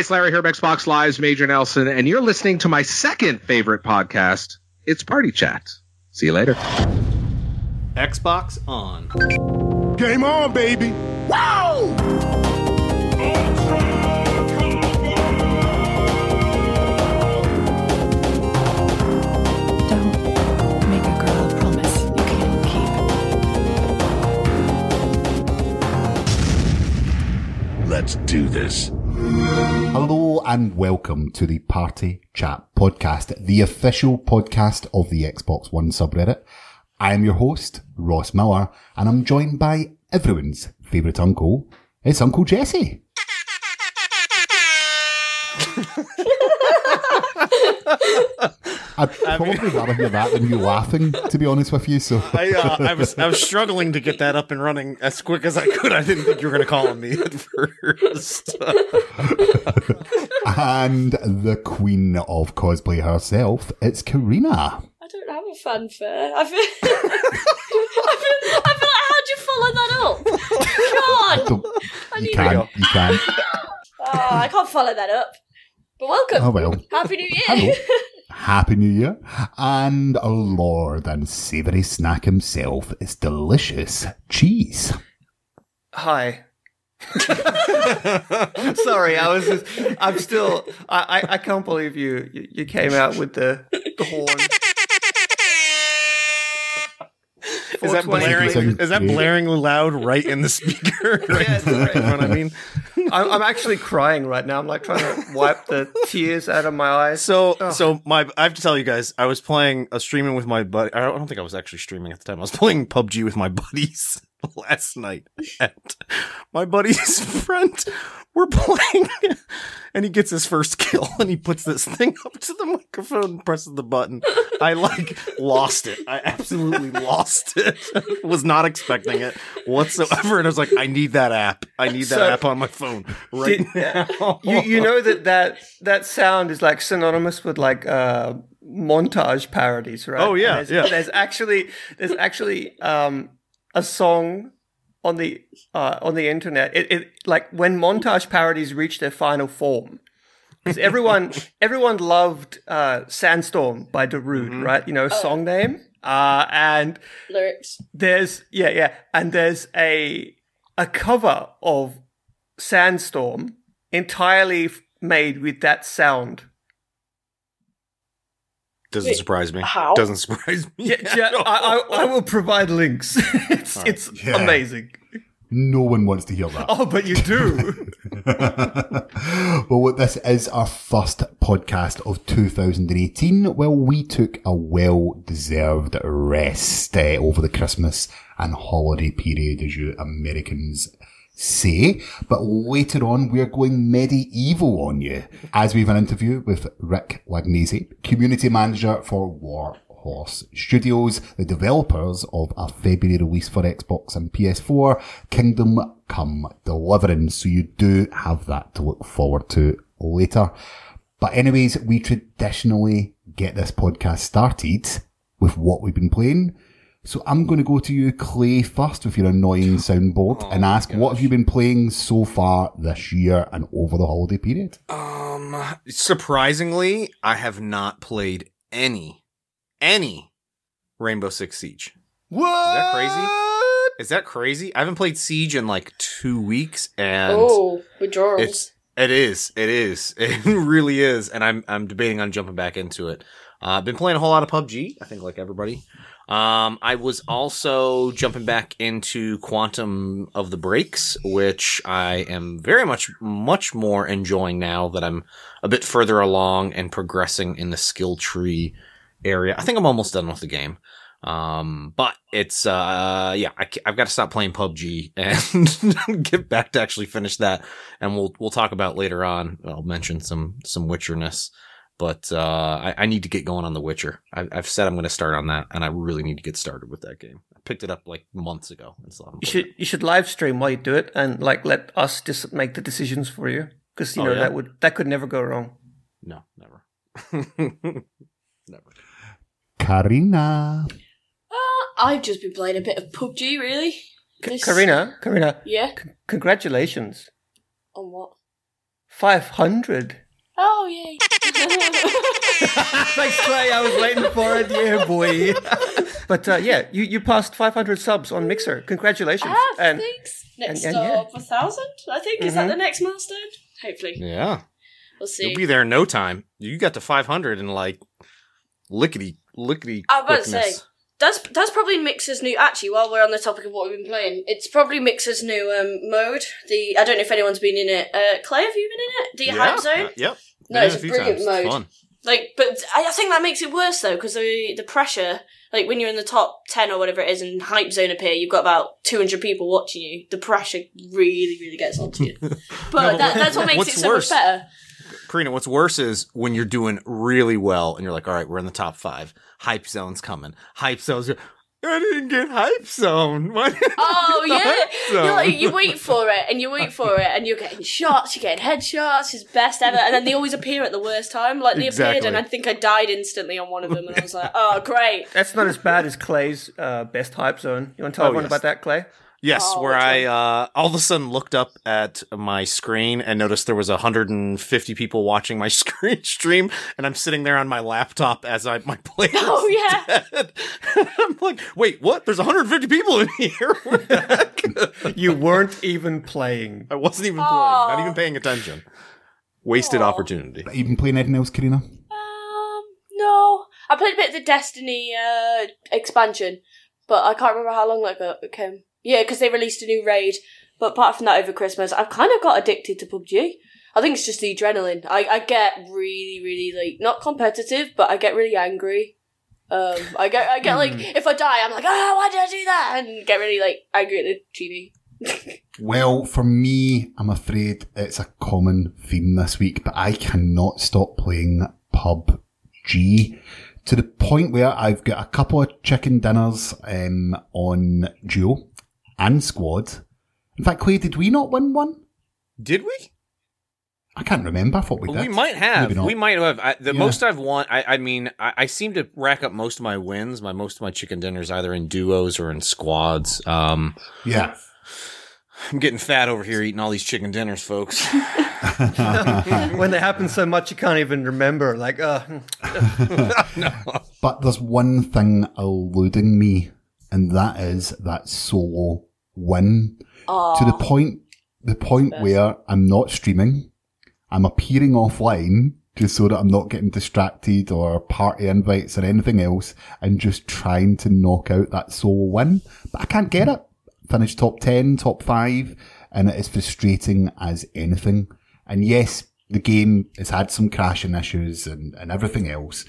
it's Larry here, Xbox Live's Major Nelson, and you're listening to my second favorite podcast. It's Party Chat. See you later. Xbox on. Game on, baby. Wow! Don't make a girl a promise you can't keep. Let's do this. Hello and welcome to the Party Chat Podcast, the official podcast of the Xbox One subreddit. I am your host, Ross Miller, and I'm joined by everyone's favourite uncle. It's Uncle Jesse. I'd probably rather hear that than you laughing, to be honest with you. So I, uh, I was I was struggling to get that up and running as quick as I could. I didn't think you were going to call on me at first. and the queen of cosplay herself, it's Carina. I don't have a fanfare. I feel, I feel, I feel like how'd you follow that up? God, Don't- You need can, you can. Oh, I can't follow that up. But welcome. Oh well. Happy New Year. Hello. Happy New Year. And a lord and savoury snack himself is delicious cheese. Hi. Sorry, I was. Just, I'm still. I, I. I can't believe you. You, you came out with the the horn. Is that blaring? Is that blaringly loud right in the speaker? right Yeah, it's in the right. microphone, I mean, I'm, I'm actually crying right now. I'm like trying to wipe the tears out of my eyes. so Oh. so my I have to tell you guys, I was playing a streaming with my buddy. I don't think I was actually streaming at the time. I was playing PUBG with my buddies last night, and my buddy's friend we're playing, and he gets his first kill, and he puts this thing up to the microphone and presses the button. I like lost it. I absolutely lost it. was not expecting it whatsoever, and I was like, I need that app. I need that So- app on my phone right Did- now. you you know that that that sound is like synonymous with like uh montage parodies, right? Oh, yeah, there's, yeah. There's actually there's actually um a song on the uh on the internet. It, it like when montage parodies reach their final form. Because everyone everyone loved uh Sandstorm by Darude, Mm-hmm. right? You know, song name. Uh and Lyrics. there's yeah yeah and there's a a cover of sandstorm entirely f- made with that sound Doesn't Wait, surprise me. how? Doesn't surprise me. yeah, yeah I, I, I will provide links it's it's Yeah. amazing No one wants to hear that. oh but you do well, look, this is our first podcast of 2018. Well, we took a well-deserved rest uh, over the Christmas and holiday period, as you Americans say. But later on, we're going medieval on you, as we have an interview with Rick Lagnese, community manager for War Horse Studios, the developers of a February release for Xbox and PS4, Kingdom Come Deliverance. So you do have that to look forward to later. But anyways, we traditionally get this podcast started with what we've been playing. So I'm going to go to you, Clay, first with your annoying soundboard and ask, what have you been playing so far this year and over the holiday period? Um, surprisingly, I have not played any, any Rainbow Six Siege. what Is that crazy? Is that crazy? I haven't played Siege in like two weeks, and Oh, withdrawals. it's it is it is it really is, and I'm I'm debating on jumping back into it. Uh, I've been playing a whole lot of PUBG. I think like everybody. Um, I was also jumping back into Quantum of the Breaks, which I am very much, much more enjoying now that I'm a bit further along and progressing in the skill tree area. I think I'm almost done with the game. Um, but it's, uh, yeah, I, have got to stop playing PUBG and get back to actually finish that. And we'll, we'll talk about later on. I'll mention some, some Witcherness but uh, I, I need to get going on The Witcher. I, I've said I'm going to start on that, and I really need to get started with that game. I picked it up like months ago, and still haven't you played should you should live stream while you do it and like let us just make the decisions for you because you Oh, know yeah? that would that could never go wrong. No, never, never. Carina. Uh, I've just been playing a bit of PUBG, really. K- This- Carina Carina Yeah. c- congratulations On what? 500. Oh yay! Thanks, Clay. I was waiting for it. Yeah, boy. but uh, yeah, you, you passed 500 subs on Mixer. Congratulations. ah, and thanks. Next and- and yeah. up, a thousand. I think is that the next milestone? Hopefully, Yeah. we'll see. You'll be there in no time. You got to 500 in like lickety, lickety. I was about to say quickness. That's that's probably Mixer's new. Actually, while we're on the topic of what we've been playing, it's probably Mixer's new um, mode. The I don't know if anyone's been in it. Uh, Clay, have you been in it? The Yeah. hype zone. Uh, yep. No, it's a few brilliant times. mode. Fun. Like, but I I think that makes it worse though because the the pressure. Like when you're in the top ten or whatever it is, and hype zone appear, you've got about two hundred people watching you. The pressure really, really gets onto you. But that, that's what makes it so worse? much better. Carina, what's worse is when you're doing really well and you're like, all right, we're in the top five. Hype zone's coming. Hype zone's. I didn't get hype zone. Why didn't Oh I get the yeah, hype zone? you're like, you wait for it and you wait for it and you're getting shots, you're getting headshots, it's best ever, and then they always appear at the worst time. Like they appeared and I think I died instantly on one of them, and I was like, oh great. that's not as bad as Clay's uh, best hype zone. You want to tell Oh, everyone yes. about that, Clay? Yes, Oh, where I uh, all of a sudden looked up at my screen and noticed there was 150 people watching my screen stream, and I'm sitting there on my laptop as I my player. Oh, yeah. dead. I'm like, wait, what? There's 150 people in here. What the heck? You weren't even playing. I wasn't even playing, Oh. not even paying attention. Wasted Aw. opportunity. Have you been playing anything else, Carina? Um, no, I played a bit of the Destiny uh expansion, but I can't remember how long that it came. Yeah, because they released a new raid. But apart from that, over Christmas, I've kind of got addicted to PUBG. I think it's just the adrenaline. I, I get really, really like not competitive, but I get really angry. Um, I get I get like if I die, I'm like, ah, why did I do that? And get really like angry at the TV. Well, for me, I'm afraid it's a common theme this week, but I cannot stop playing PUBG to the point where I've got a couple of chicken dinners um, on duo and squad. In fact, Clay, did we not win one? Did we? I can't remember. I thought we did. We might have. Maybe not. We might have. I, the Yeah. most I've won. I, I mean, I, I seem to rack up most of my wins. My most of my chicken dinners either in duos or in squads. Um, Yeah. I'm getting fat over here eating all these chicken dinners, folks. when they happen so much you can't even remember. Like, uh, no. But there's one thing eluding me, and that is that solo win. To the point, the point where I'm not streaming, I'm appearing offline just so that I'm not getting distracted or party invites or anything else, and just trying to knock out that solo win. But I can't get it. Finish top 10, top 5, and it is frustrating as anything. And yes, the game has had some crashing issues and, and everything else,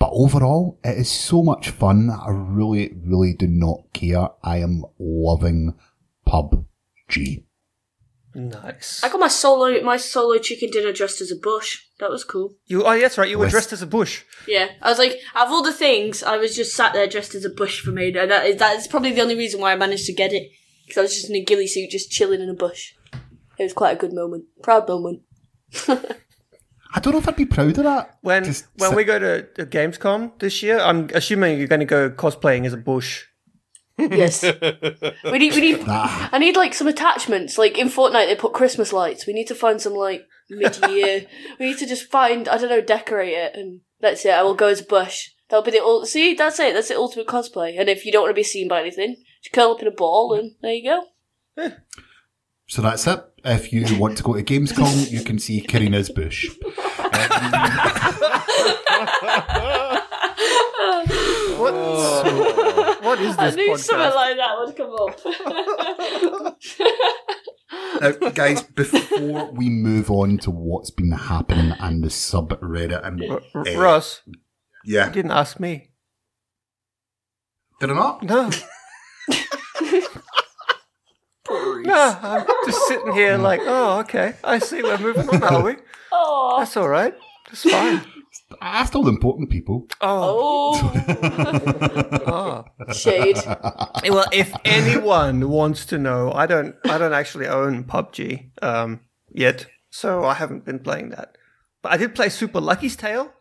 but overall, it is so much fun. I really, really do not care. I am loving PUBG. nice. I got my solo my solo chicken dinner dressed as a bush. That was cool. You, oh, yes, right. You were West- dressed as a bush. Yeah, I was like, out of all the things, I was just sat there dressed as a bush for me, and that is, that is probably the only reason why I managed to get it. Because I was just in a ghillie suit, just chilling in a bush. It was quite a good moment, proud moment. I don't know if I'd be proud of that. When Just when sit- we go to, to Gamescom this year, I'm assuming you're going to go cosplaying as a bush. Yes, we need we need. I need like some attachments. Like in Fortnite, they put Christmas lights. We need to find some like mid-year. we need to just find I don't know, decorate it, and that's it. I will go as a bush. That'll be the ul- see. That's it. That's the ultimate cosplay. And if you don't want to be seen by anything, just curl up in a ball, and there you go. So that's it. If you want to go to Gamescom, you can see Carina's bush. What? what is this I this knew something like that would come up. Now, guys, before we move on to what's been happening and the subreddit and R- eh, Ross, yeah, you didn't ask me. did I not? No. no, I'm just sitting here like, oh, okay. I see we're moving on, are we? oh, That's all right. That's fine. I asked all the important people. Oh, oh, oh. shade. well, if anyone wants to know, I don't, I don't actually own PUBG um, yet, so I haven't been playing that. But I did play Super Lucky's Tale.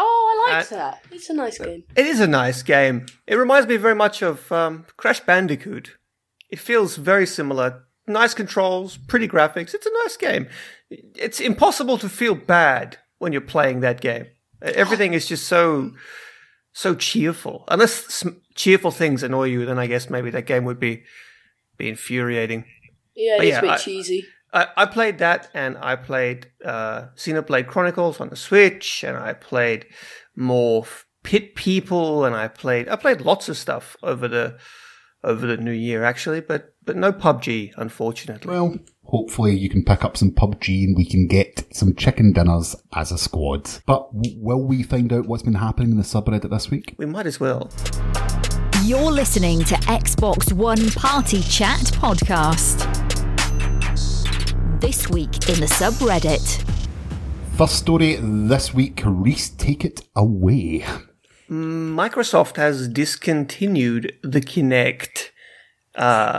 Oh, I liked that. It's a nice game. It is a nice game. It reminds me very much of um, Crash Bandicoot. It feels very similar. Nice controls, pretty graphics. It's a nice game. it's impossible to feel bad when you're playing that game. Everything is just so so cheerful. Unless cheerful things annoy you, then I guess maybe that game would be be infuriating. Yeah, it's yeah, a bit I- cheesy. I, I played that, and I played uh, Xenoblade Chronicles on the Switch, and I played more Pit People, and I played I played lots of stuff over the over the new year actually, but but no PUBG unfortunately. Well, hopefully you can pick up some PUBG and we can get some chicken dinners as a squad. But will we find out what's been happening in the subreddit this week? we might as well. You're listening to Xbox One Party Chat podcast. This week in the subreddit. First story this week, Rhys, take it away. Microsoft has discontinued the Kinect.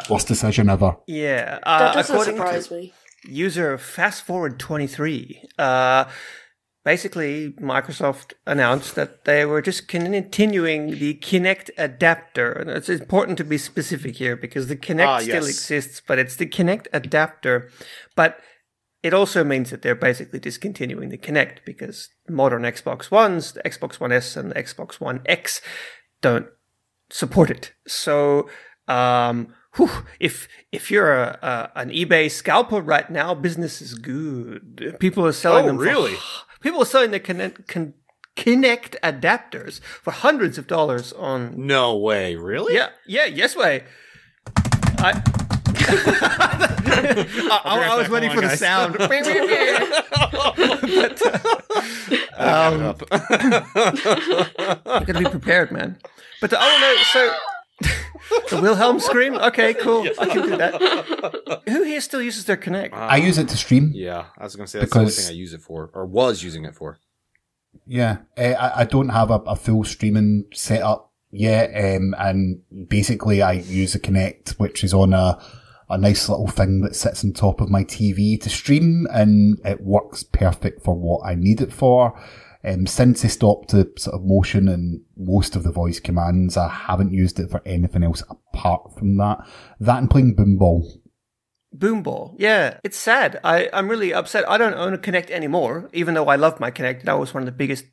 Worst decision ever. Yeah, uh, That doesn't according surprise to me. user fast forward 23 uh, basically microsoft announced that they were just continuing the kinect adapter and it's important to be specific here because the kinect Ah, still yes. exists but it's the kinect adapter but it also means that they're basically discontinuing the kinect because modern xbox ones the xbox one s and the xbox one x don't support it. So, um, whew, if if you're a, a an eBay scalper right now, business is good. People are selling Oh, them. for- really? people are selling the Kinect, Kinect adapters for hundreds of dollars on. No way, really? Yeah, yeah, yes way. I. I, I- I was waiting for the sound. But, um, you gotta be prepared, man. But the, oh no, so the Wilhelm scream. Okay, cool. I can do that. Who here still uses their Kinect? I use it to stream. Yeah, I was gonna say that's the only Because- thing I use it for, or was using it for. Yeah, uh, I, I don't have a, a full streaming setup yet, um, and basically I use the Kinect, which is on a a nice little thing that sits on top of my TV to stream, and it works perfect for what I need it for. Um, since they stopped the sort of motion and most of the voice commands, I haven't used it for anything else apart from that. That and playing Boomball. Boomball. Yeah, it's sad. I, I'm really upset. I don't own a Kinect anymore, even though I love my Kinect. That was one of the biggest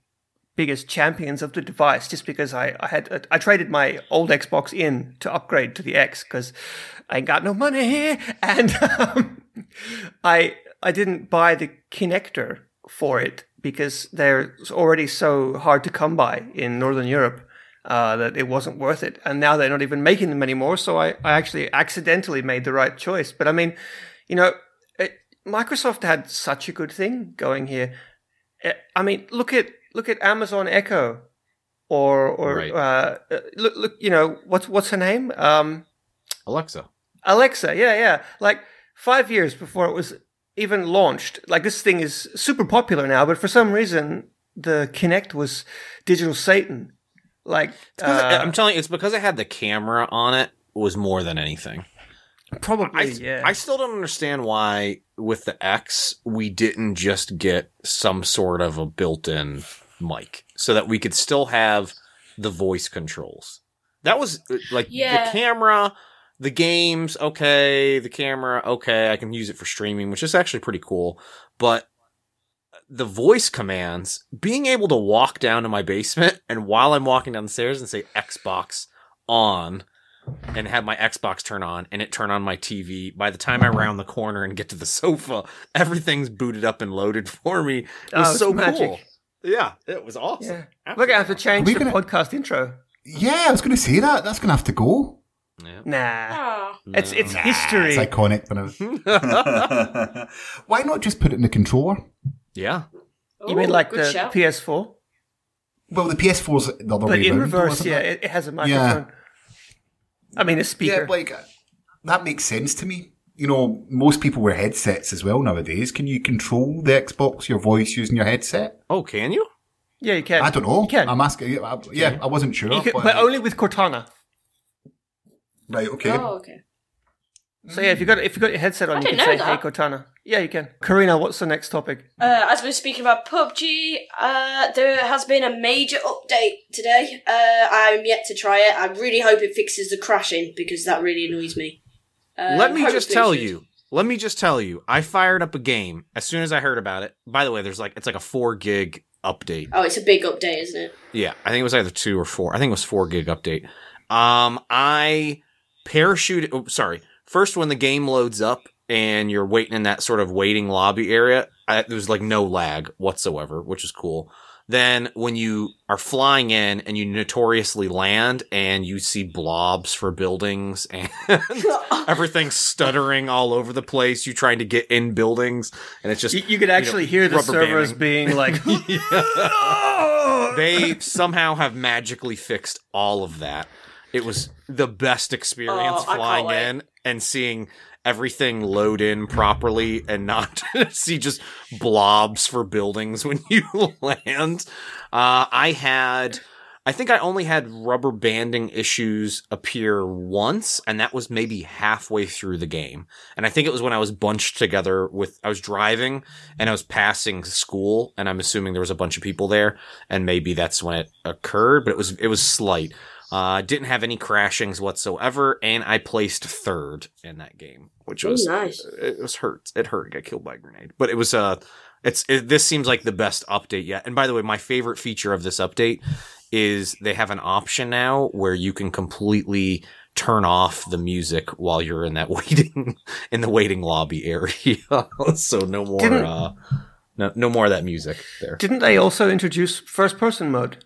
biggest champions of the device just because I, I had I traded my old Xbox in to upgrade to the X because I ain't got no money here and um, I I didn't buy the connector for it because they're already so hard to come by in Northern Europe uh, that it wasn't worth it. And now they're not even making them anymore. So I, I actually accidentally made the right choice. But I mean, you know, it, Microsoft had such a good thing going here. Eh, I mean, look at look at Amazon Echo, or or Right. uh, uh, look look. You know what's what's her name? Um, Alexa. Alexa, yeah, yeah. Like five years before it was even launched. Like this thing is super popular now, but for some reason the Kinect was digital Satan. Like uh, I'm telling you, it's because it had the camera on it was more than anything. probably, I, yeah. I still don't understand why with the X we didn't just get some sort of a built-in mic so that we could still have the voice controls. That was uh, like Yeah. the camera, the games, okay, the camera, okay, I can use it for streaming, which is actually pretty cool, but the voice commands, being able to walk down to my basement and while I'm walking down the stairs and say Xbox on and have my Xbox turn on and it turn on my TV. By the time I round the corner and get to the sofa, everything's booted up and loaded for me. It Oh, was it's so magic. cool. Yeah, it was awesome. yeah. Look, I have to change we the gonna- podcast intro. Yeah, I was going to say that. That's going to have to go. Yeah. Nah, Ah. it's it's history. It's iconic. But Why not just put it in the controller? Yeah. you mean Ooh, like good the shout. PS4, Well, the PS4's the other but way in round, reverse? isn't Yeah, it? it, it has a microphone. I mean, a speaker. Yeah, like that makes sense to me. You know, most people wear headsets as well nowadays. Can you control the Xbox, your voice using your headset? Oh, can you? yeah, you can. I don't know. You can. I'm asking. yeah, I, yeah, I wasn't sure. You can- but, but only with Cortana. right. Okay. Oh, okay. So yeah, if you got if you got your headset on, I you can say know "Hey. Cortana." Yeah, you can. Carina, what's the next topic? Uh, as we're speaking about PUBG, uh, there has been a major update today. Uh, I'm yet to try it. I really hope it fixes the crashing because that really annoys me. Um, Let me just tell you. let me just tell you, I fired up a game as soon as I heard about it. By the way, there's like it's like a four gig update. Oh, it's a big update, isn't it? Yeah, I think it was either two or four. I think it was four gig update. Um, I parachuted. Oh, sorry. First, when the game loads up and you're waiting in that sort of waiting lobby area, I, there was like no lag whatsoever, which is cool. Then when you are flying in and you notoriously land and you see blobs for buildings and everything stuttering all over the place, you trying to get in buildings and it's just You, you could actually hear the servers banding. being like, oh, they somehow have magically fixed all of that. It was the best experience Oh, flying in and seeing everything load in properly and not see just blobs for buildings when you land. Uh, I had, I think I only had rubber banding issues appear once, and that was maybe halfway through the game. And I think it was when I was bunched together with, I was driving and I was passing school, and I'm assuming there was a bunch of people there, and maybe that's when it occurred, but it was, it was slight. Uh, didn't have any crashings whatsoever, and I placed third in that game, which Oh, was nice. It was hurt. It hurt. Got killed by a grenade, but it was uh, it's it, this seems like the best update yet. And by the way, my favorite feature of this update is they have an option now where you can completely turn off the music while you're in that waiting in the waiting lobby area. so no more Didn't- uh, no no more of that music there. didn't they also introduce first person mode?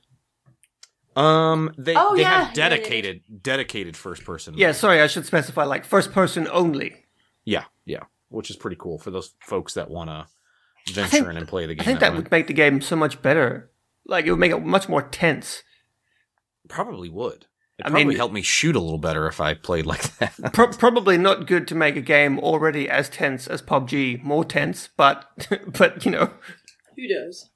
Um, they Oh, they yeah, have yeah, they did. dedicated dedicated first person. Yeah, sorry, I should specify like first person only. Yeah, yeah, which is pretty cool for those folks that want to venture think- in and play the game. I think that way. would make the game so much better. Like it would make it much more tense. Probably would. It I probably mean- help me shoot a little better if I played like that. Pro- probably not good to make a game already as tense as PUBG more tense, but but you know, Who knows?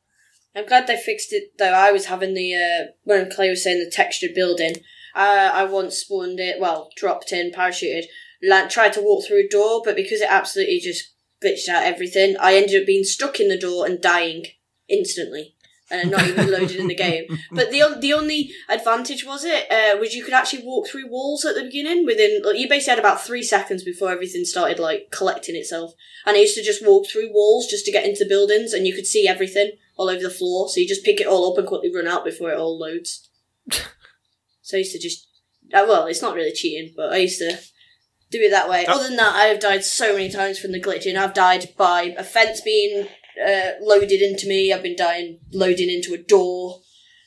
I'm glad they fixed it though. I was having the uh, when Clay was saying the textured building. Uh, I once spawned it, well, dropped in, parachuted, land, tried to walk through a door, but because it absolutely just glitched out everything, I ended up being stuck in the door and dying instantly, and not even loaded in the game. But the the only advantage was it uh, was you could actually walk through walls at the beginning within. Like, you basically had about three seconds before everything started like collecting itself, and I used to just walk through walls just to get into buildings, and you could see everything all over the floor. So you just pick it all up and quickly run out before it all loads. so I used to just, uh, well, it's not really cheating, but I used to do it that way. Other than that, I have died so many times from the glitching. I've died by a fence being uh, loaded into me. I've been dying loading into a door.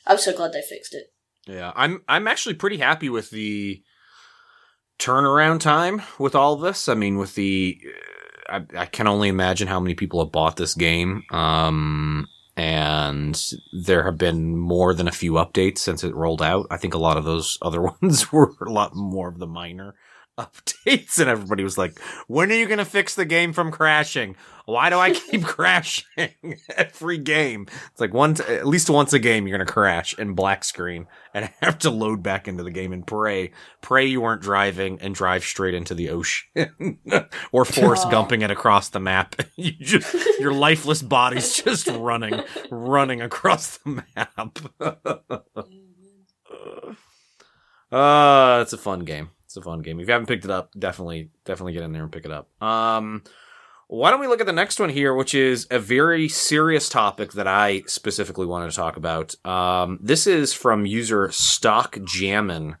I'm so glad they fixed it. yeah, I'm I'm actually pretty happy with the turnaround time with all of this. I mean, with the uh, I, I can only imagine how many people have bought this game. Um, and there have been more than a few updates since it rolled out. I think a lot of those other ones were a lot more of the minor updates and everybody was like, when are you going to fix the game from crashing? Why do I keep crashing every game? It's like one, at least once a game, you're going to crash in black screen and have to load back into the game and pray, pray you weren't driving and drive straight into the ocean or force Oh. Gumping it across the map. you just, your lifeless body's just running, running across the map. Uh, it's a fun game. It's a fun game. If you haven't picked it up, definitely, definitely get in there and pick it up. Um, why don't we look at the next one here, which is a very serious topic that I specifically wanted to talk about. Um, this is from user Stock Jammin,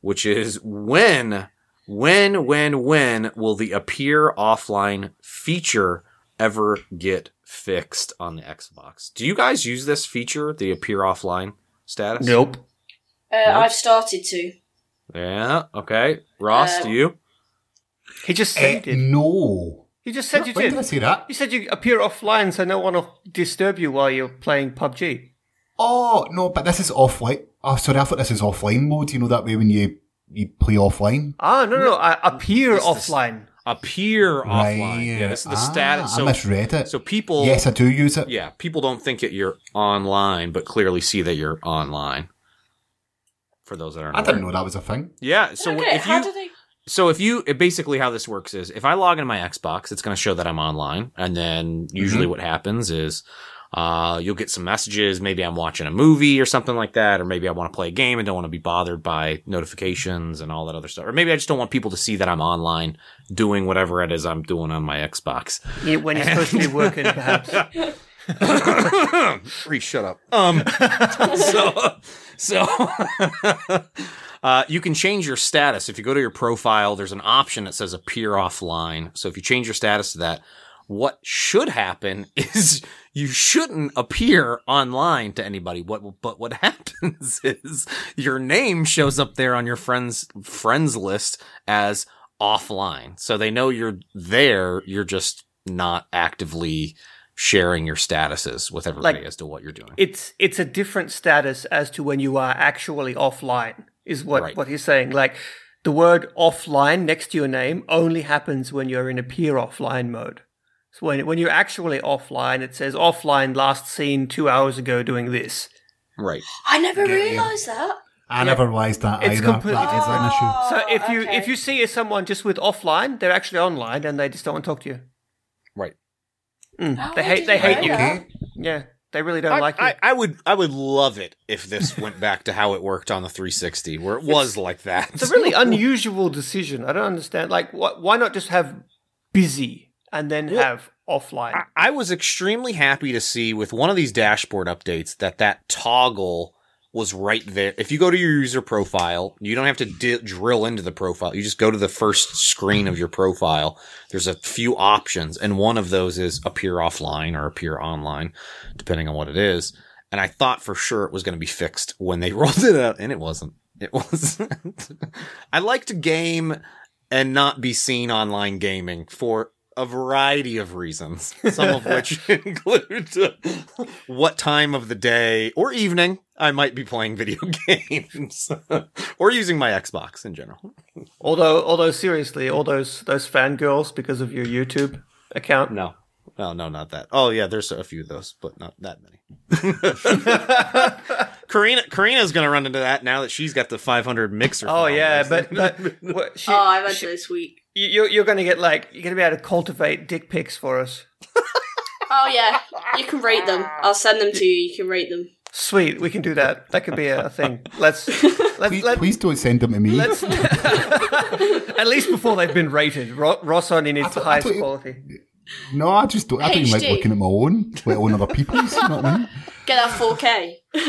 which is when, when, when, when will the appear offline feature ever get fixed on the Xbox? Do you guys use this feature, the appear offline status? nope. Uh, Nope. I've started to. Yeah. Okay. Ross, Uh, do you? He just Eh, said you did. no. He just said you When did I did. say that? You said you appear offline, so no one will disturb you while you're playing PUBG. Oh no, but this is offline. Oh, sorry, I thought this is offline mode. You know that way when you you play offline. Ah, no, no, I appear This is- offline. Appear offline. Yeah. This is the Ah, status. I misread it. so people. yes, I do use it. Yeah. People don't think that you're online, but clearly see that you're online. For those that aren't. I didn't know that was a thing. Yeah. So okay, if how you do they? So if you it basically how this works is if I log into my Xbox, it's going to show that I'm online, and then usually Mm-hmm. what happens is Uh, you'll get some messages. Maybe I'm watching a movie or something like that, or maybe I want to play a game and don't want to be bothered by notifications and all that other stuff. Or maybe I just don't want people to see that I'm online doing whatever it is I'm doing on my Xbox. Yeah, when you're supposed to be working, perhaps. Rhys, shut up. Um, so, so, uh, you can change your status. If you go to your profile, there's an option that says appear offline. So if you change your status to that, what should happen is you shouldn't appear online to anybody. What, but what happens is your name shows up there on your friends, friends list as offline. So they know you're there. You're just not actively sharing your statuses with everybody Like, as to what you're doing. It's it's a different status as to when you are actually offline. Is what Right. what he's saying. Like the word offline next to your name only happens when you're in a peer offline mode. So when when you're actually offline, it says offline last seen two hours ago doing this. right. I never Yeah, yeah. realised that. I never realised that It's either. completely That is an issue. Oh, so if you okay. if you see someone just with offline, they're actually online and they just don't want to talk to you. Right. Mm, Oh, they hate they hate you. know that. Yeah, they really don't I, like you. I, I would I would love it if this went back to how it worked on the 360, where it was like that. It's a really unusual decision. I don't understand. Like, wh- why not just have busy and then have offline? I, I was extremely happy to see with one of these dashboard updates that that toggle was right there. If you go to your user profile, you don't have to di- drill into the profile. You just go to the first screen of your profile. There's a few options, and one of those is appear offline or appear online, depending on what it is. And I thought for sure it was going to be fixed when they rolled it out, and it wasn't. It wasn't. I like to game and not be seen online gaming for a variety of reasons, some of which include what time of the day or evening I might be playing video games or using my Xbox in general. although, although seriously, all those those fangirls because of your YouTube account. No. No, no, not that. Oh yeah, there's a few of those, but not that many. Carina Carina's gonna run into that now that she's got the 500 mixer. Oh yeah, but but what, she, oh, I went she- this week. you- you're you're going to get like you're going to be able to cultivate dick pics for us. Oh yeah, you can rate them. I'll send them to you. You can rate them. Sweet, we can do that. That could be a thing. Let's let's Please, let, please don't send them to me. let's at least before they've been rated. Ross only needs the thought- I highest thought you- quality. No, I just don't. I don't even like looking at my own, let alone other people's. You know what I mean? Get that 4K. none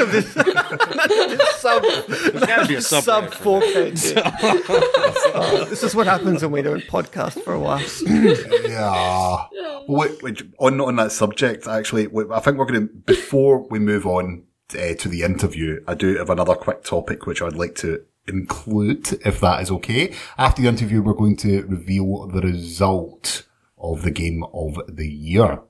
of this, none of this sub, There's gotta be a sub subreddit for 4K. Oh, this is what happens when we don't podcast for a while. Yeah. Wait, wait, on on that subject, actually, I think we're going to before we move on uh, to the interview. I do have another quick topic which I'd like to include, if that is okay. After the interview, we're going to reveal the result of the game of the year.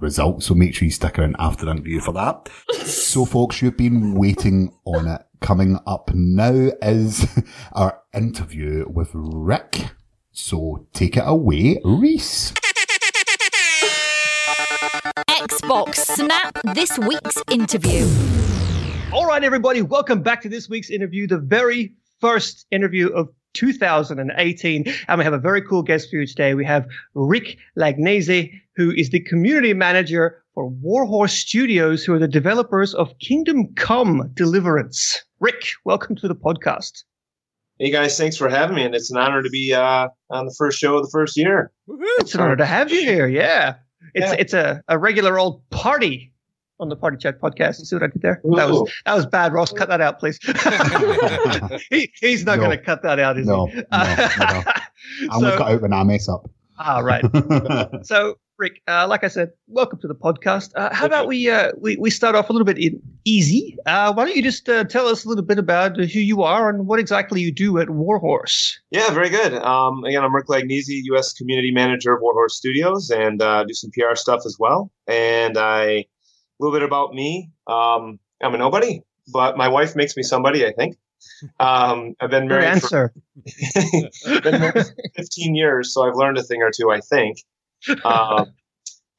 Result, so make sure you stick around after the interview for that. so, folks, you've been waiting on it. Coming up now is our interview with Rick. So, take it away, Rhys. Xbox Snap this week's interview. All right, everybody, welcome back to this week's interview, the very first interview of 2018. And we have a very cool guest for you today. We have Rick Lagnese, who is the community manager for Warhorse Studios, who are the developers of Kingdom Come Deliverance. Rick, welcome to the podcast. Hey guys, thanks for having me, and it's an honor to be uh, on the first show of the first year. It's an honor to have you here. Yeah. It's Yeah. it's a, a regular old party on the Party Chat podcast. You see what I did there? That was that was bad, Ross. Cut that out, please. he, he's not No. going to cut that out, is No, he? no, no. I'm so, gonna cut out when I mess up. ah, right. So, Rick, uh, like I said, welcome to the podcast. Uh, how about we, uh, we we start off a little bit easy? Uh, why don't you just uh, tell us a little bit about who you are and what exactly you do at Warhorse? Yeah, very good. Um, again, I'm Rick Lagnese, U.S. Community Manager of Warhorse Studios, and uh, do some PR stuff as well. And I, a little bit about me. Um, I'm a nobody, but my wife makes me somebody. I think. Um, I've been married for been married for 15 years, so I've learned a thing or two, I think. Um,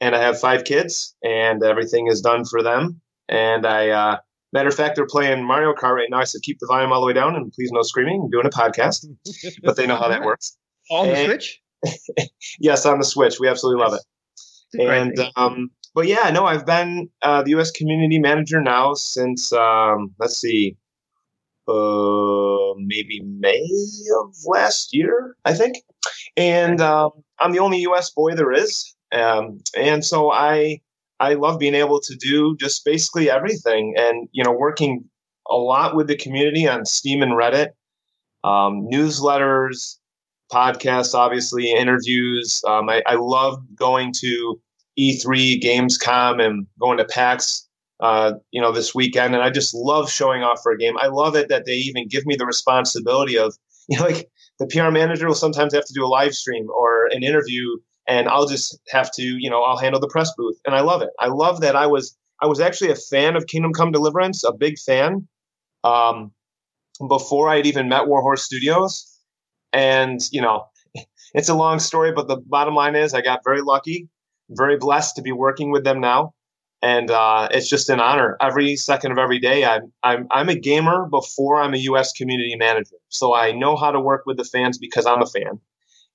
and I have five kids, and everything is done for them. And I, uh, matter of fact, they're playing Mario Kart right now. I said, keep the volume all the way down and please no screaming. I'm doing a podcast, but they know how that works. On the Hey. Switch? Yes, on the Switch. We absolutely love it. And um, but yeah, no, I've been uh, the U.S. community manager now since um, let's see, uh, maybe May of last year, I think. And um, I'm the only U.S. boy there is, um, and so I I love being able to do just basically everything, and you know, working a lot with the community on Steam and Reddit, um, newsletters, podcasts, obviously, interviews. Um, I, I love going to E3, Gamescom, and going to PAX. Uh, you know, this weekend, and I just love showing off for a game. I love it that they even give me the responsibility of, you know, like the PR manager will sometimes have to do a live stream or an interview, and I'll just have to, you know, I'll handle the press booth, and I love it. I love that I was, I was actually a fan of Kingdom Come Deliverance, a big fan, um, before I had even met Warhorse Studios, and you know, it's a long story, but the bottom line is I got very lucky, very blessed to be working with them now. And uh, it's just an honor. Every second of every day, I'm, I'm I'm a gamer before I'm a U.S. community manager. So I know how to work with the fans because I'm a fan,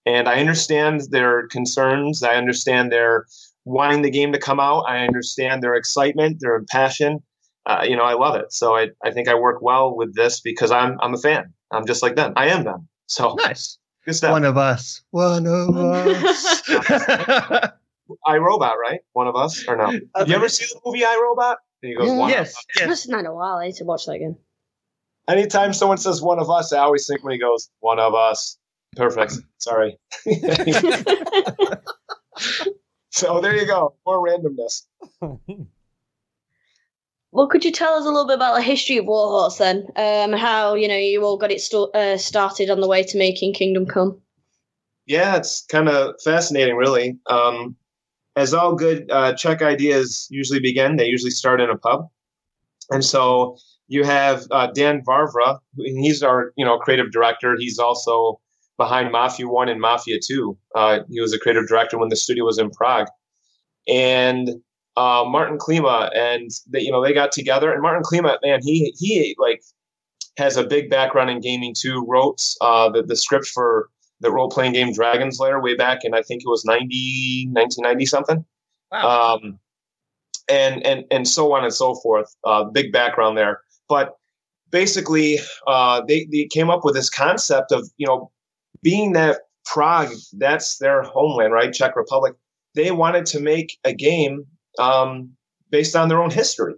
and I understand their concerns. I understand their wanting the game to come out. I understand their excitement, their passion. Uh, you know, I love it. So I, I think I work well with this because I'm I'm a fan. I'm just like them. I am them. So nice. good stuff. One of us. One of us. I Robot, right? One of us or no? Have you ever seen the movie I Robot? And he goes, one of yes, us. yes. It's been a while. I need to watch that again. Anytime someone says one of us, I always think when he goes, one of us. Perfect. Sorry. so there you go. More randomness. Well, could you tell us a little bit about the history of Warhorse then? Um, how you know you all got it sto- uh, started on the way to making Kingdom Come? Yeah, it's kind of fascinating, really. Um, as all good uh, Czech ideas usually begin, they usually start in a pub. And so you have uh, Dan Vávra, and he's our you know creative director. He's also behind Mafia One and Mafia Two. Uh, he was a creative director when the studio was in Prague, and uh, Martin Klima, and they, you know they got together. And Martin Klima, man, he he like has a big background in gaming too. Wrote uh, the the script for the role playing game Dragon's Lair way back in I think it was 90, 1990 something. Wow. Um, and and and so on and so forth. Uh, big background there, but basically, uh, they they came up with this concept of you know being that Prague, that's their homeland, right? Czech Republic. They wanted to make a game um, based on their own history,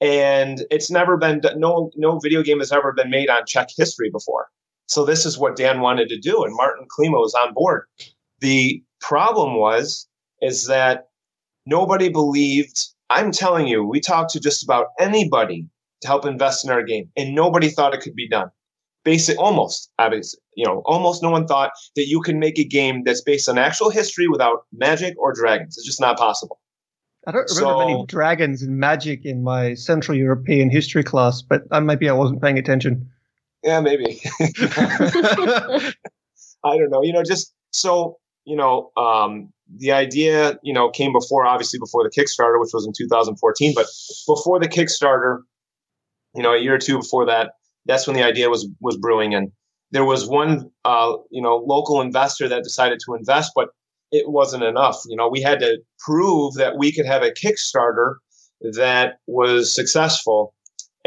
and it's never been no no video game has ever been made on Czech history before. So this is what Dan wanted to do, and Martin Klima was on board. The problem was is that nobody believed. I'm telling you, we talked to just about anybody to help invest in our game, and nobody thought it could be done. Basic, almost, obviously, you know, almost no one thought that you can make a game that's based on actual history without magic or dragons. It's just not possible. I don't remember many dragons and magic in my Central European history class, but maybe I wasn't paying attention. Yeah, maybe. I don't know. You know, just so you know, um, the idea, you know, came before, obviously, before the Kickstarter, which was in 2014. But before the Kickstarter, you know, a year or two before that, that's when the idea was was brewing, and there was one, uh, you know, local investor that decided to invest, but it wasn't enough. You know, we had to prove that we could have a Kickstarter that was successful,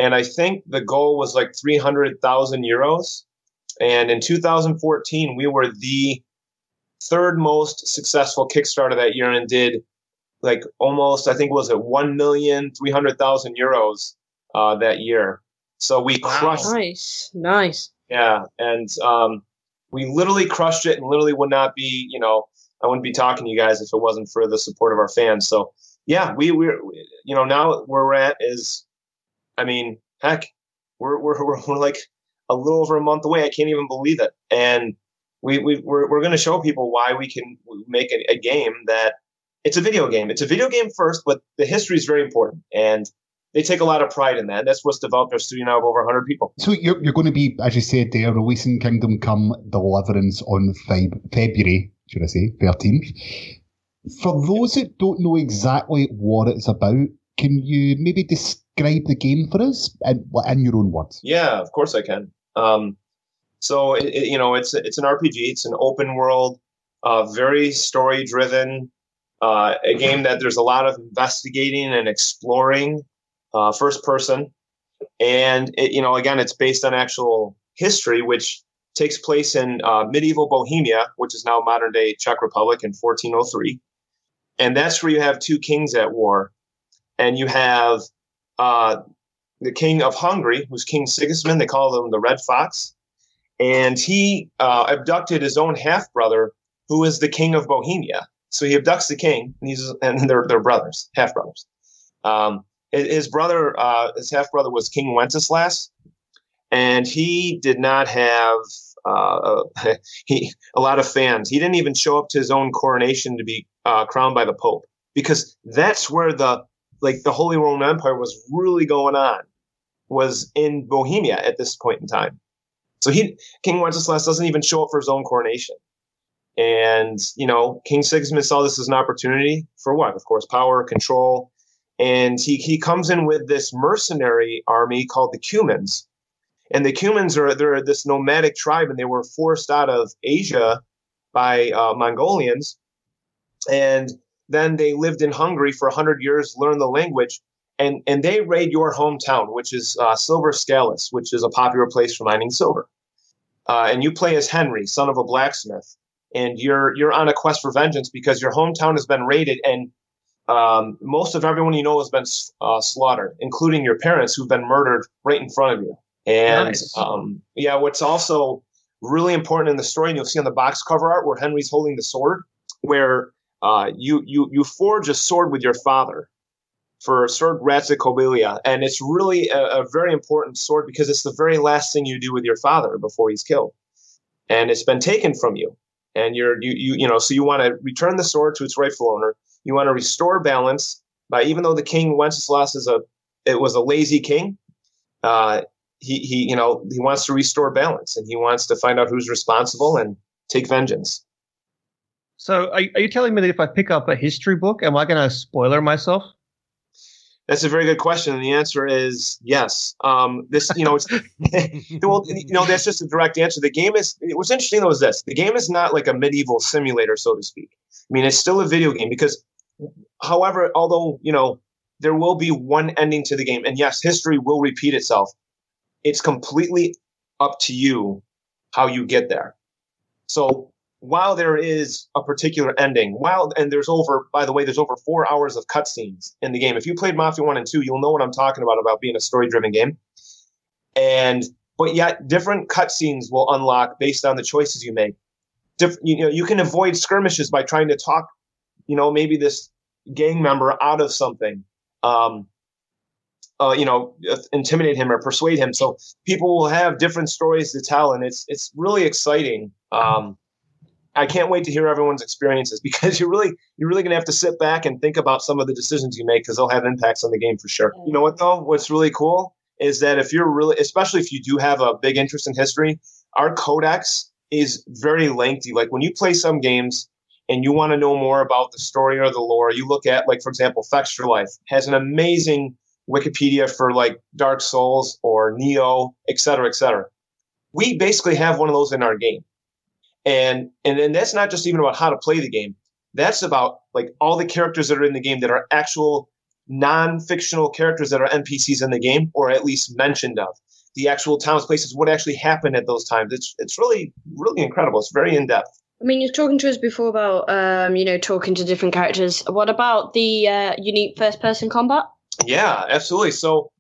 and I think the goal was like 300,000 euros. And in 2014, we were the third most successful Kickstarter that year and did like almost, I think it was at 1,300,000 euros uh, that year. So we crushed Nice, nice. yeah, and um, we literally crushed it, and literally would not be, you know, I wouldn't be talking to you guys if it wasn't for the support of our fans. So yeah, we we're you know now where we're at is, I mean, heck, we're we're we're, we're like a little over a month away. I can't even believe it, and we we we're we're going to show people why we can make a, a game that it's a video game. It's a video game first, but the history is very important, and they take a lot of pride in that. That's what's developed our studio now of over 100 people. So you're, you're going to be, as you said there, releasing Kingdom Come Deliverance on Feb- February, should I say, 13th. For those that don't know exactly what it's about, can you maybe describe the game for us in, in your own words? Yeah, of course I can. Um, so it, it- you know, it's it's an RPG. It's an open world, uh, very story driven. Uh, a game that there's a lot of investigating and exploring, uh, first person, and it, you know, again, it's based on actual history, which takes place in uh, medieval Bohemia, which is now modern day Czech Republic, in 1403, and that's where you have two kings at war, and you have uh, the king of Hungary, who's King Sigismund. They call him the Red Fox, and he uh, abducted his own half brother, who is the king of Bohemia. So he abducts the king, and he's and they're they're brothers, half brothers. Um, his, brother, uh, his half brother, was King Wenceslas, and he did not have uh, he a lot of fans. He didn't even show up to his own coronation to be uh, crowned by the Pope because that's where the like the Holy Roman Empire was really going on was in Bohemia at this point in time. So he King Wenceslas doesn't even show up for his own coronation. And, you know, King Sigismund saw this as an opportunity for what? Of course, power, control. And he, he comes in with this mercenary army called the Cumans. And the Cumans are they're this nomadic tribe, and they were forced out of Asia by uh, Mongolians. And then they lived in Hungary for 100 years, learned the language, and, and they raid your hometown, which is uh, Silver Skalitz, which is a popular place for mining silver. Uh, and you play as Henry, son of a blacksmith and you're you're on a quest for vengeance because your hometown has been raided and um, most of everyone you know has been uh, slaughtered, including your parents who've been murdered right in front of you. And Nice. um, yeah, what's also really important in the story, and you'll see on the box cover art where Henry's holding the sword, where uh, you you you forge a sword with your father for Sir Radzig and it's really a, a very important sword because it's the very last thing you do with your father before he's killed, and it's been taken from you. And you're you you you know so you want to return the sword to its rightful owner. You want to restore balance by even though the king wenceslas is a it was a lazy king uh he he you know he wants to restore balance and he wants to find out who's responsible and take vengeance So, are, are you telling me that if I pick up a history book, am I going to spoiler myself? That's a very good question, and the answer is yes. Um, this, you know, it's well, you know, that's just a direct answer. The game is what's interesting though is this: the game is not like a medieval simulator, so to speak. I mean, it's still a video game because, however, although you know there will be one ending to the game, and yes, history will repeat itself. It's completely up to you how you get there. So while there is a particular ending, while and there's over, by the way, there's over four hours of cutscenes in the game. If you played Mafia One and Two, you'll know what I'm talking about about being a story-driven game. And but yet, different cutscenes will unlock based on the choices you make. Diff, you know, you can avoid skirmishes by trying to talk, you know, maybe this gang member out of something. Um, uh, you know, intimidate him or persuade him. So people will have different stories to tell, and it's it's really exciting. Um, I can't wait to hear everyone's experiences because you're really you're really gonna have to sit back and think about some of the decisions you make because they'll have impacts on the game for sure. You know what though? What's really cool is that if you're really, especially if you do have a big interest in history, our codex is very lengthy. Like when you play some games and you want to know more about the story or the lore, you look at like for example, Fextralife has an amazing Wikipedia for like Dark Souls or Nioh, et cetera, et cetera. We basically have one of those in our game. And and then that's not just even about how to play the game. That's about like all the characters that are in the game that are actual non-fictional characters that are NPCs in the game, or at least mentioned of. The actual towns, places, what actually happened at those times. It's it's really really incredible. It's very in depth. I mean, you're talking to us before about, um, you know, talking to different characters. What about the uh, unique first-person combat? Yeah, absolutely. So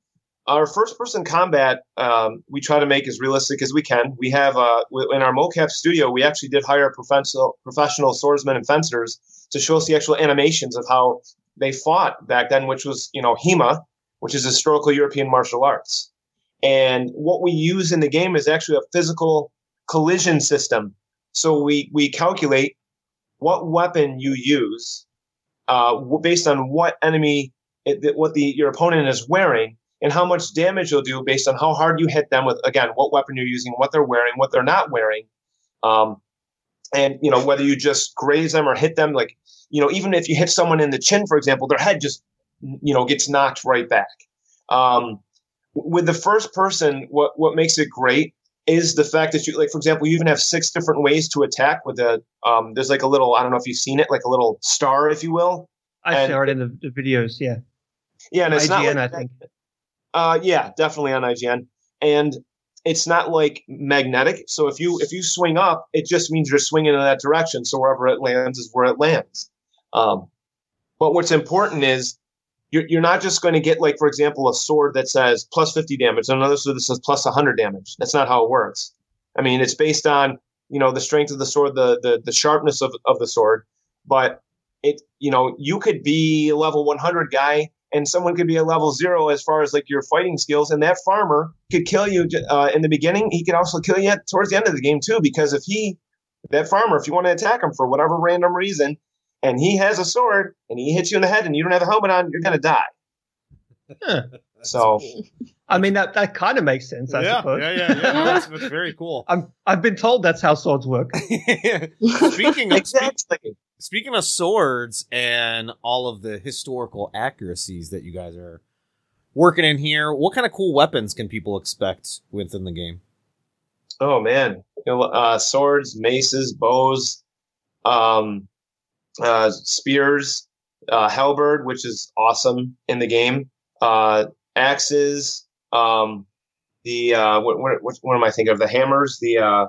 our first person combat um, we try to make as realistic as we can. We have uh, in our mocap studio, we actually did hire professional professional swordsmen and fencers to show us the actual animations of how they fought back then, which was you know HEMA, which is historical European martial arts. And what we use in the game is actually a physical collision system. So we we calculate what weapon you use uh, based on what enemy it, what the your opponent is wearing and how much damage you'll do based on how hard you hit them with again what weapon you're using what they're wearing what they're not wearing um, and you know whether you just graze them or hit them like you know even if you hit someone in the chin for example their head just you know gets knocked right back um, with the first person what what makes it great is the fact that you like, for example, you even have six different ways to attack with a. Um, there's like a little. I don't know if you've seen it, like a little star, if you will. I saw it in the, the videos. Yeah, Yeah, and it's not IGN, like I think. Uh, yeah, definitely on IGN, and it's not like magnetic. So if you if you swing up, it just means you're swinging in that direction. So wherever it lands is where it lands. Um, but what's important is you're you're not just going to get like for example a sword that says plus 50 damage and another sword that says plus 100 damage. That's not how it works. I mean, it's based on you know the strength of the sword, the the the sharpness of of the sword, but it you know you could be a level 100 guy and someone could be a level zero as far as like your fighting skills and that farmer could kill you uh, in the beginning he could also kill you at, towards the end of the game too because if he that farmer if you want to attack him for whatever random reason and he has a sword and he hits you in the head and you don't have a helmet on you're going to die Huh. so I mean that that kind of makes sense. I yeah, suppose. yeah, yeah, yeah. That's, that's very cool. I'm I've been told that's how swords work. speaking of exactly speaking of swords and all of the historical accuracies that you guys are working in here, what kind of cool weapons can people expect within the game? Oh man, uh, swords, maces, bows, um, uh, spears, uh, halberd, which is awesome in the game. Uh, axes, um, the uh, what, what what what am I thinking of? The hammers, the uh,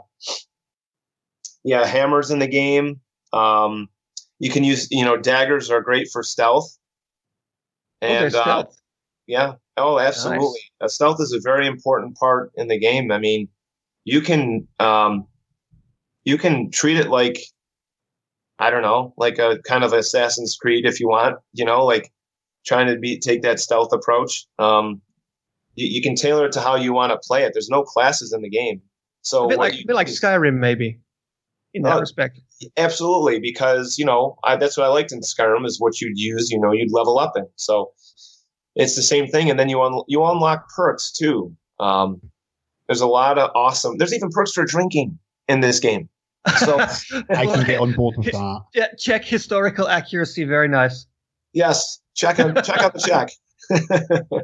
yeah, hammers in the game. Um, you can use you know daggers are great for stealth. Oh, And uh, stealth. yeah. Oh, absolutely. Uh, stealth is a very important part in the game. I mean, you can um, you can treat it like I don't know, like a kind of Assassin's Creed if you want. You know, like trying to be take that stealth approach. Um, you, you can tailor it to how you want to play it. There's no classes in the game, so a bit like you a bit like Skyrim, maybe. In that Uh, respect. absolutely because you know I, that's what I liked in Skyrim is what you'd use. You know, you'd level up in. So it's the same thing, and then you un- you unlock perks too. Um, there's a lot of awesome. There's even perks for drinking in this game. So I can get on board with that. Yeah, check historical accuracy. Very nice. yes, check out check out the check.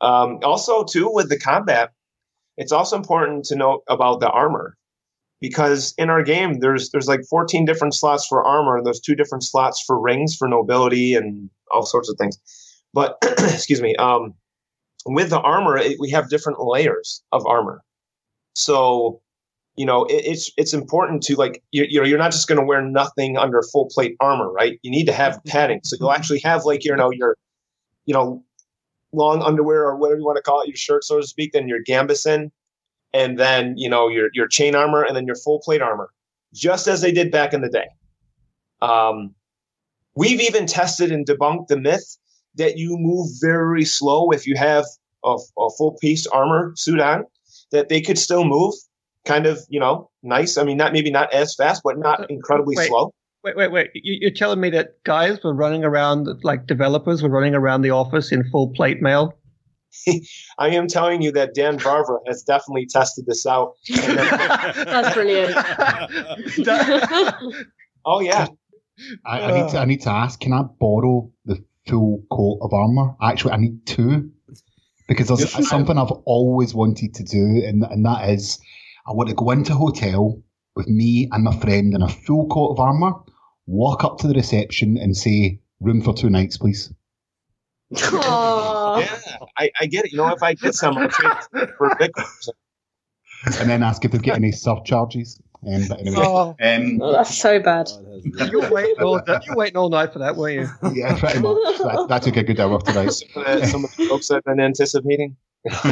um, also, too, with the combat, it's also important to note about the armor because in our game there's there's like 14 different slots for armor there's two different slots for rings for nobility and all sorts of things. But excuse me um, with the armor it, we have different layers of armor. So you know it, it's it's important to like you, you know you're not just going to wear nothing under full plate armor right? You need to have padding. So you'll actually have like you know your you know long underwear or whatever you want to call it your shirt so to speak then your gambeson and then you know your your chain armor and then your full plate armor just as they did back in the day um, we've even tested and debunked the myth that you move very slow if you have a, a full piece armor suit on that they could still move kind of you know nice i mean not maybe not as fast but not incredibly Wait. slow Wait, wait, wait. You, you're telling me that guys were running around, like developers were running around the office in full plate mail? i am telling you that Dan Vávra has definitely tested this out That's brilliant. oh yeah I, I need to. I need to ask. Can I borrow the full coat of armor? Actually, I need two because there's Yes. something I've always wanted to do, and and that is, I want to go into a hotel with me and my friend in a full coat of armor, walk up to the reception and say, "Room for two nights, please." Aww. yeah I, I get it you know if i get some I'll trade for a big and then ask if they get got any surcharges. Um, but anyway, Oh, um, Oh, that's so bad. you were waiting all, you were waiting all night for that, weren't you? yeah, pretty much. That, that took a good hour tonight. some of the, some of the folks i've been anticipating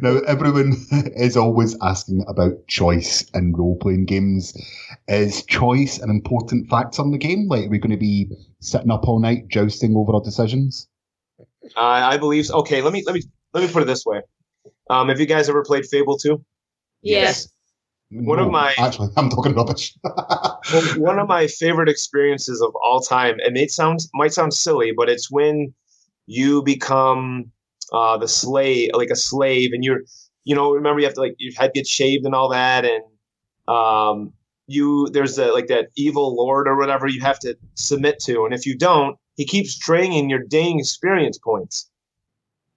now, everyone is always asking about choice in role playing games. Is choice an important factor in the game? Like, are we going to be sitting up all night jousting over our decisions? I I believe. So. Okay, let me let me let me put it this way. Um, have you guys ever played Fable two? Yes. One of my- Actually, I'm talking rubbish. Well, one of my favorite experiences of all time, and it sounds might sound silly, but it's when you become uh, the slave, like a slave, and you're, you know, remember you have to like your head gets shaved and all that, and um, you there's a, like that evil lord or whatever you have to submit to, and if you don't, he keeps draining your dang experience points,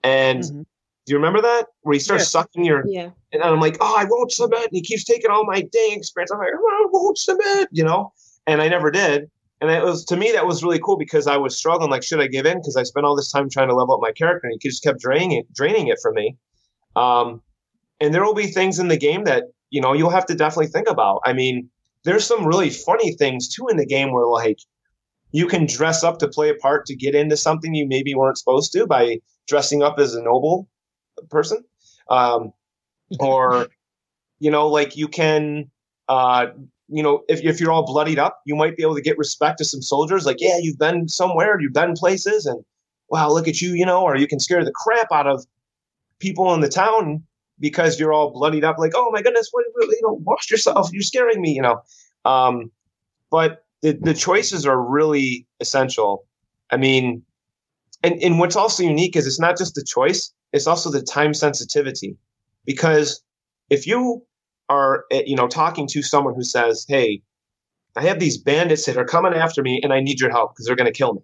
and Mhm. Do you remember that? Where he starts sucking your Yeah. and I'm like, oh, I won't submit. And he keeps taking all my dang experience. I'm like, oh, I won't submit, you know? And I never did. And it was to me that was really cool because I was struggling. Like, should I give in? Because I spent all this time trying to level up my character, and he just kept draining it, draining it from me. Um, and there will be things in the game that you know you'll have to definitely think about. I mean, there's some really funny things too in the game where like you can dress up to play a part to get into something you maybe weren't supposed to by dressing up as a noble person. Um, or you know like you can uh you know if, if you're all bloodied up you might be able to get respect to some soldiers like yeah you've been somewhere you've been places and wow look at you you know or you can scare the crap out of people in the town because you're all bloodied up like oh my goodness what you know wash yourself you're scaring me you know um but the, the choices are really essential. I mean and, and what's also unique is it's not just the choice it's also the time sensitivity. Because if you are eh, you know talking to someone who says hey i have these bandits that are coming after me and i need your help because they're going to kill me.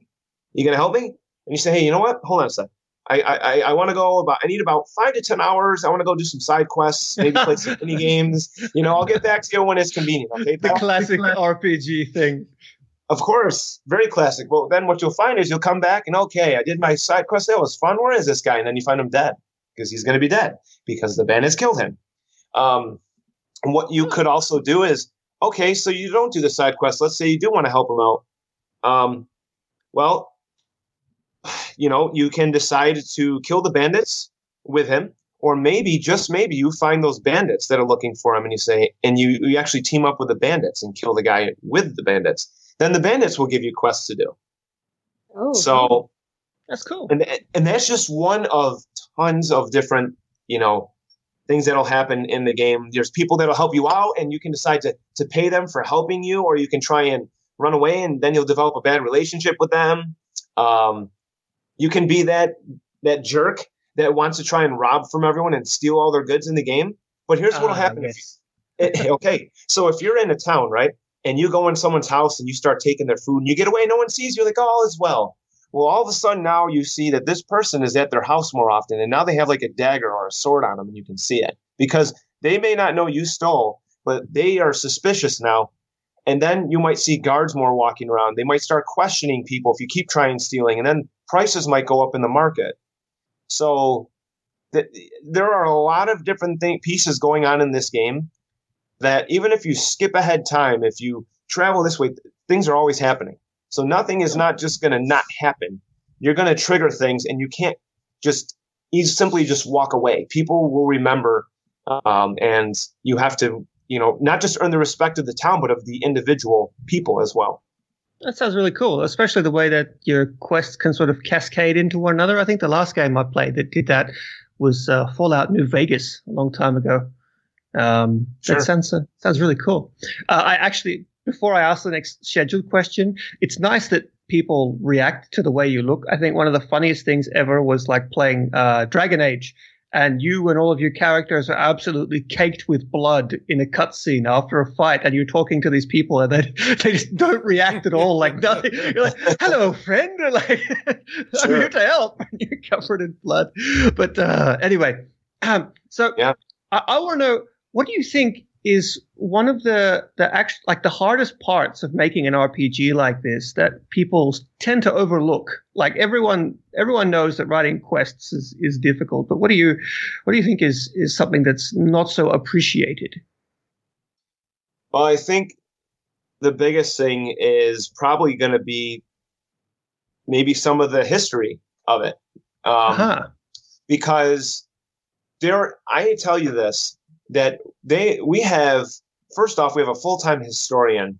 You going to help me? And you say hey you know what? Hold on a sec i i, I want to go about i need about five to ten hours i want to go do some side quests maybe play some mini games you know i'll get back to you when it's convenient okay The classic RPG thing. Of course, very classic. Well, then what you'll find is you'll come back and okay, I did my side quest. That was fun. Where is this guy? And then you find him dead because he's going to be dead because the band has killed him. Um, and what you could also do is okay, so you don't do the side quest. Let's say you do want to help him out. Um, well, you know, you can decide to kill the bandits with him, or maybe just maybe you find those bandits that are looking for him, and you say, and you you actually team up with the bandits and kill the guy with the bandits. Then the bandits will give you quests to do. Oh. So That's cool. and and that's just one of tons of different you know things that'll happen in the game there's people that'll help you out and you can decide to to pay them for helping you or you can try and run away and then you'll develop a bad relationship with them um, you can be that that jerk that wants to try and rob from everyone and steal all their goods in the game but here's what'll Ah, happen if yes. it, okay, so if you're in a town, right, and you go in someone's house and you start taking their food and you get away, no one sees you, like, oh, all is well. Well, all of a sudden now you see that this person is at their house more often, and now they have like a dagger or a sword on them, and you can see it because they may not know you stole, but they are suspicious now. And then you might see guards more walking around. They might start questioning people if you keep trying stealing, and then prices might go up in the market. So th- there are a lot of different thing- pieces going on in this game that even if you skip ahead time, if you travel this way, things are always happening. So nothing is not just going to not happen. You're going to trigger things, and you can't just simply just walk away. People will remember, um, and you have to, you know, not just earn the respect of the town, but of the individual people as well. That sounds really cool, especially the way that your quests can sort of cascade into one another. I think the last game I played that did that was uh, Fallout New Vegas a long time ago. Um, Sure. That sounds uh, sounds really cool. Uh, I actually, before I ask the next scheduled question, it's nice that people react to the way you look. I think one of the funniest things ever was like playing uh, Dragon Age. And you and all of your characters are absolutely caked with blood in a cutscene after a fight, and you're talking to these people, and they they just don't react at all, like nothing. You're like, "Hello, friend," or like, "I'm here to help." And you're covered in blood. But uh, anyway, um, so Yeah. I, I want to know what do you think is one of the the act, like the hardest parts of making an RPG like this that people tend to overlook. Like everyone everyone knows that writing quests is, is difficult, but what do you what do you think is is something that's not so appreciated? Well, I think the biggest thing is probably going to be maybe some of the history of it. Um, Uh-huh. because there I tell you this that they we have first off we have a full-time historian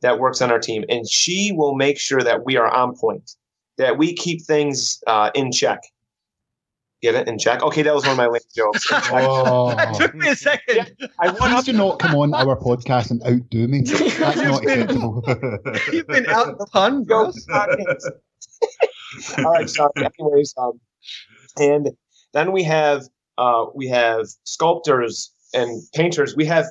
that works on our team and she will make sure that we are on point that we keep things uh, in check get it in check okay that was one of my lame jokes Oh. That took me a second. I want Please up not come on our podcast and outdo me. That's not acceptable. You've been out pun, bro. All right, sorry. Anyways, um, and then we have uh, we have sculptors and painters. We have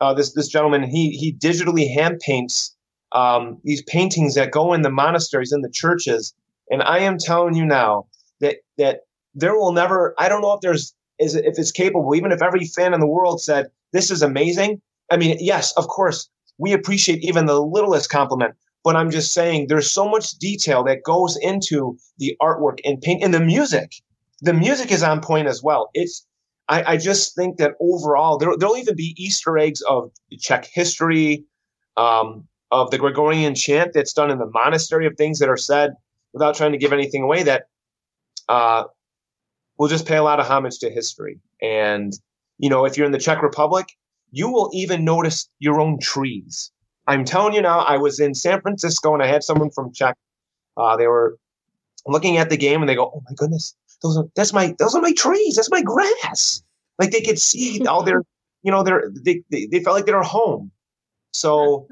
uh, this this gentleman. He he digitally hand paints um, these paintings that go in the monasteries and the churches. And I am telling you now that that there will never. I don't know if there's is if it's capable. Even if every fan in the world said this is amazing. I mean, yes, of course, we appreciate even the littlest compliment. But I'm just saying, there's so much detail that goes into the artwork and paint and the music. The music is on point as well. It's I, I just think that overall there, there'll even be Easter eggs of Czech history, um, of the Gregorian chant that's done in the monastery of things that are said without trying to give anything away that uh, will just pay a lot of homage to history. And, you know, if you're in the Czech Republic, you will even notice your own trees. I'm telling you now, I was in San Francisco and I had someone from Czech. Uh, they were looking at the game and they go, "Oh my goodness, those are that's my those are my trees. That's my grass." Like they could see all their, you know, their they they, they felt like they were home. So,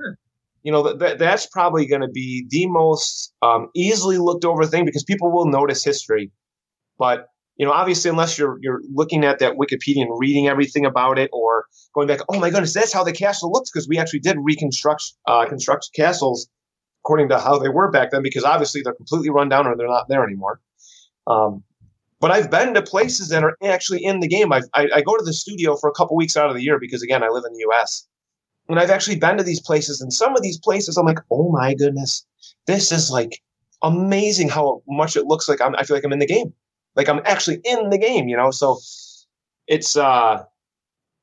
you know, that that's probably going to be the most um, easily looked over thing because people will notice history, but you know, obviously, unless you're you're looking at that Wikipedia and reading everything about it, or going back, oh my goodness, that's how the castle looks because we actually did reconstruct uh, construct castles according to how they were back then, because obviously they're completely run down or they're not there anymore. Um, but I've been to places that are actually in the game. I've, I, I go to the studio for a couple weeks out of the year because again, I live in the U.S. And I've actually been to these places, and some of these places, I'm like, oh my goodness, this is like amazing how much it looks like I'm, I feel like I'm in the game like I'm actually in the game, you know. So it's uh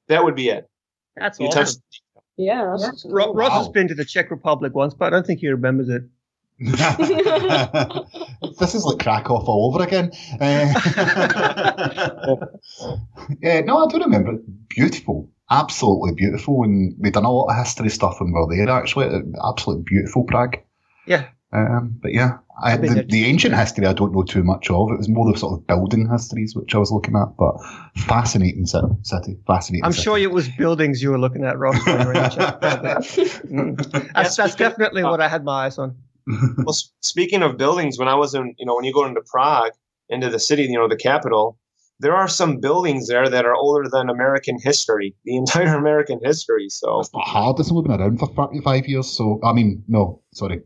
that would be it. That's You awesome. touched- Yeah. that's- Ro- Ross has been to the Czech Republic once, but I don't think he remembers it. this is like Krakow all over again. Uh, yeah, no, I do remember. Beautiful, absolutely beautiful, and we done a lot of history stuff when we were there. Actually, absolutely beautiful Prague. Yeah. Um, but yeah, I, the, the ancient history I don't know too much of. It was more the sort of building histories which I was looking at, but fascinating city. city fascinating. I'm city. sure it was buildings you were looking at, Ross. when you were in the Czech Mm. That's, that's definitely what I had my eyes on. Well, speaking of buildings, when I was in, you know, when you go into Prague, into the city, you know, the capital, there are some buildings there that are older than American history, the entire American history. So It's not hard. It's only been around for 35 years, so I mean, no, sorry.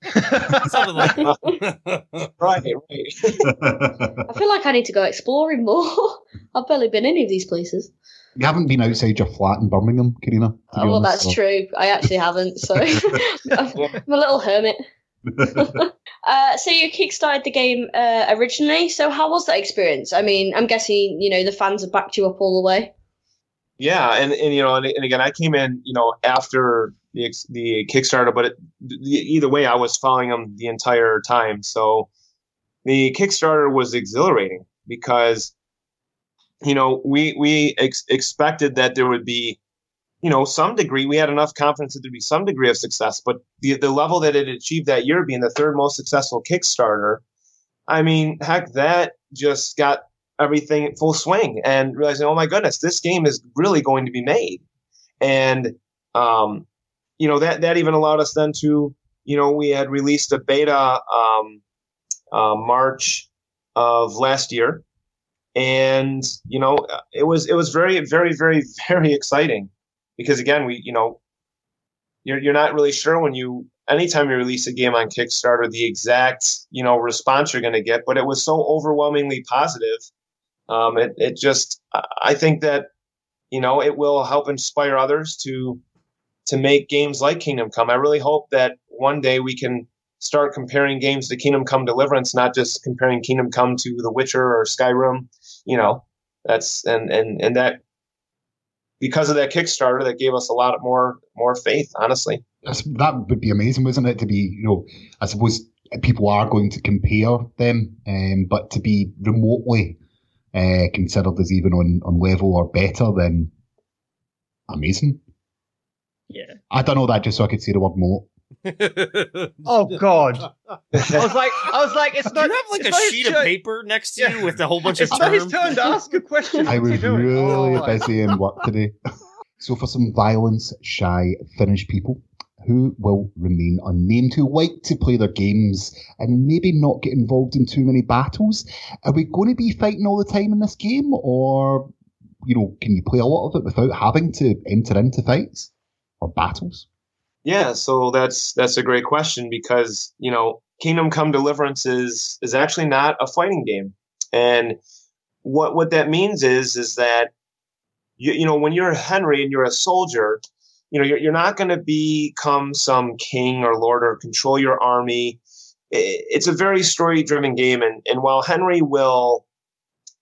Something like that. right, right. I feel like I need to go exploring more. I've barely been any of these places. you haven't been outside your flat in Birmingham, Carina. Oh, well, honest, that's so- true. I actually haven't, so I'm a little hermit. Uh, so you kickstarted the game uh, originally. So how was that experience? I mean, I'm guessing you know the fans have backed you up all the way. Yeah, and, and you know, and, and again, I came in, you know, after the the Kickstarter, but it, the, either way, I was following them the entire time. So the Kickstarter was exhilarating because, you know, we we ex- expected that there would be, you know, some degree. We had enough confidence that there'd be some degree of success, but the the level that it achieved that year, being the third most successful Kickstarter, I mean, heck, that just got everything full swing and realizing, oh my goodness, this game is really going to be made. And, um, you know, that, that even allowed us then to, you know, we had released a beta, um, uh, March of last year. And, you know, it was, it was very, very, very, very exciting because again, we, you know, you're, you're not really sure when you, anytime you release a game on Kickstarter, the exact, you know, response you're going to get, but it was so overwhelmingly positive um, it, it just I think that you know it will help inspire others to to make games like Kingdom Come. I really hope that one day we can start comparing games to Kingdom Come Deliverance, not just comparing Kingdom Come to The Witcher or Skyrim. You know, that's and and and that because of that Kickstarter, that gave us a lot more more faith. Honestly, That's, that would be amazing, wasn't it? To be, you know, I suppose people are going to compare them, um, but to be remotely uh, considered as even on, on level or better, then amazing. Yeah. I don't know that just so I could say the word moat. Oh God. I was like, I was like, it's not. Do not. you have like a sheet of turn- paper next to Yeah. you with a whole bunch of It's not his turn to ask a question. I was really Oh, busy in work today. so for some violence shy Finnish people who will remain unnamed, who like to play their games and maybe not get involved in too many battles, are we going to be fighting all the time in this game, or you know, can you play a lot of it without having to enter into fights or battles? Yeah, so that's that's a great question because you know Kingdom Come Deliverance is is actually not a fighting game. And what what that means is is that you, you know when you're Henry and you're a soldier, you know you're, you're not going to become some king or lord or control your army. It's a very story driven game, and and while Henry will,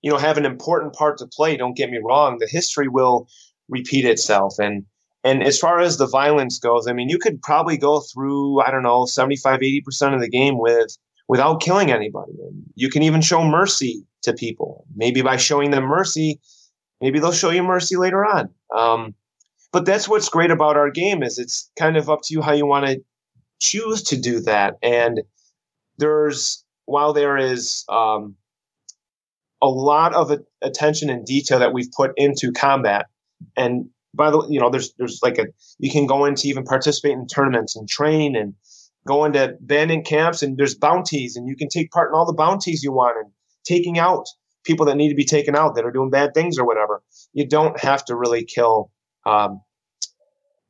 you know, have an important part to play, don't get me wrong, the history will repeat itself and. And as far as the violence goes, I mean, you could probably go through, I don't know, 75, 80% of the game with without killing anybody. You can even show mercy to people. Maybe by showing them mercy, maybe they'll show you mercy later on. Um, but that's what's great about our game is it's kind of up to you how you want to choose to do that. And there's while there is um, a lot of attention and detail that we've put into combat, and by the way, you know, there's there's like a you can go into even participate in tournaments and train and go into abandoned camps and there's bounties and you can take part in all the bounties you want and taking out people that need to be taken out that are doing bad things or whatever. You don't have to really kill. Um,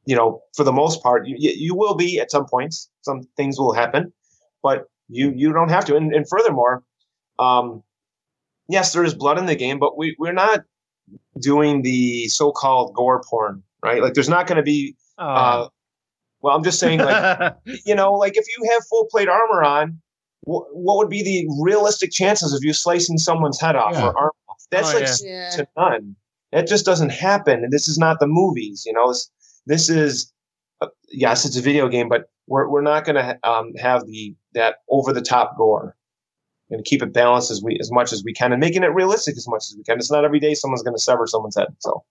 you know, for the most part, you, you you will be at some points. Some things will happen, but you you don't have to. And, and furthermore, um, yes, there is blood in the game, but we we're not doing the so-called gore porn, right? Like, there's not going to be. Uh, well, I'm just saying, like, you know, like if you have full plate armor on, wh- what would be the realistic chances of you slicing someone's head off Yeah. or arm off? That's Oh, like yeah. slim Yeah. to none. That just doesn't happen. And this is not the movies, you know. This this is uh, yes, it's a video game, but we're we're not going to um, have the that over the top gore. Going to keep it balanced as we as much as we can, and making it realistic as much as we can. It's not every day someone's going to sever someone's head. So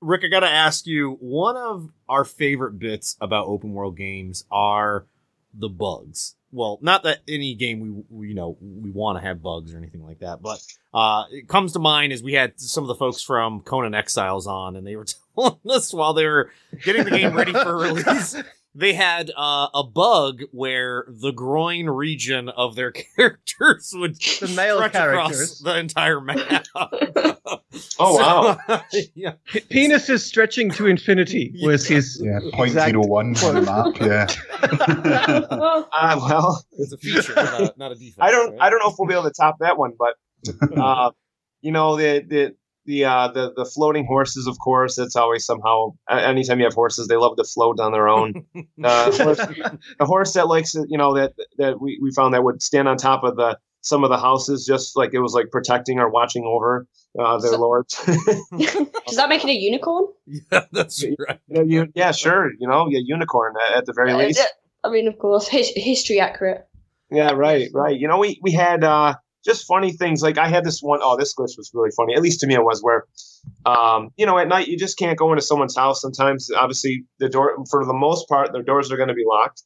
Rick, I gotta ask you, one of our favorite bits about open world games are the bugs. Well, not that any game we, we you know, we want to have bugs or anything like that, but uh, it comes to mind as we had some of the folks from Conan Exiles on, and they were telling us while they were getting the game ready for release, they had uh, a bug where the groin region of their characters would The male stretch across the entire map. Oh, wow. yeah. P- penis is stretching to infinity was his. Yeah, zero one on the map. Yeah. Uh, well, It's a feature, not a, not a defect. I don't right? I don't know if we'll be able to top that one, but uh, you know the the the uh, the the floating horses, of course. it's always somehow. Anytime you have horses, they love to float on their own. Uh, horse, a horse that likes to, you know that that we, we found that would stand on top of the some of the houses, just like it was like protecting or watching over uh, their So- lords. Does that make it a unicorn? Yeah, that's right. You know, you- yeah, sure. You know, yeah, unicorn at, at the very Uh, least. I mean, of course, his- history accurate. Yeah, right, right. You know, we we had uh, just funny things. Like I had this one oh this glitch was really funny. At least to me, it was where, um, you know, at night you just can't go into someone's house. Sometimes, obviously, the door for the most part, their doors are going to be locked.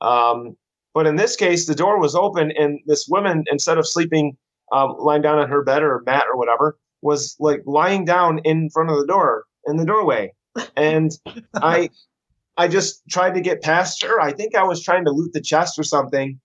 Um, but in this case, the door was open, and this woman, instead of sleeping, um, lying down on her bed or mat or whatever, was like lying down in front of the door in the doorway, and I. I just tried to get past her. I think I was trying to loot the chest or something.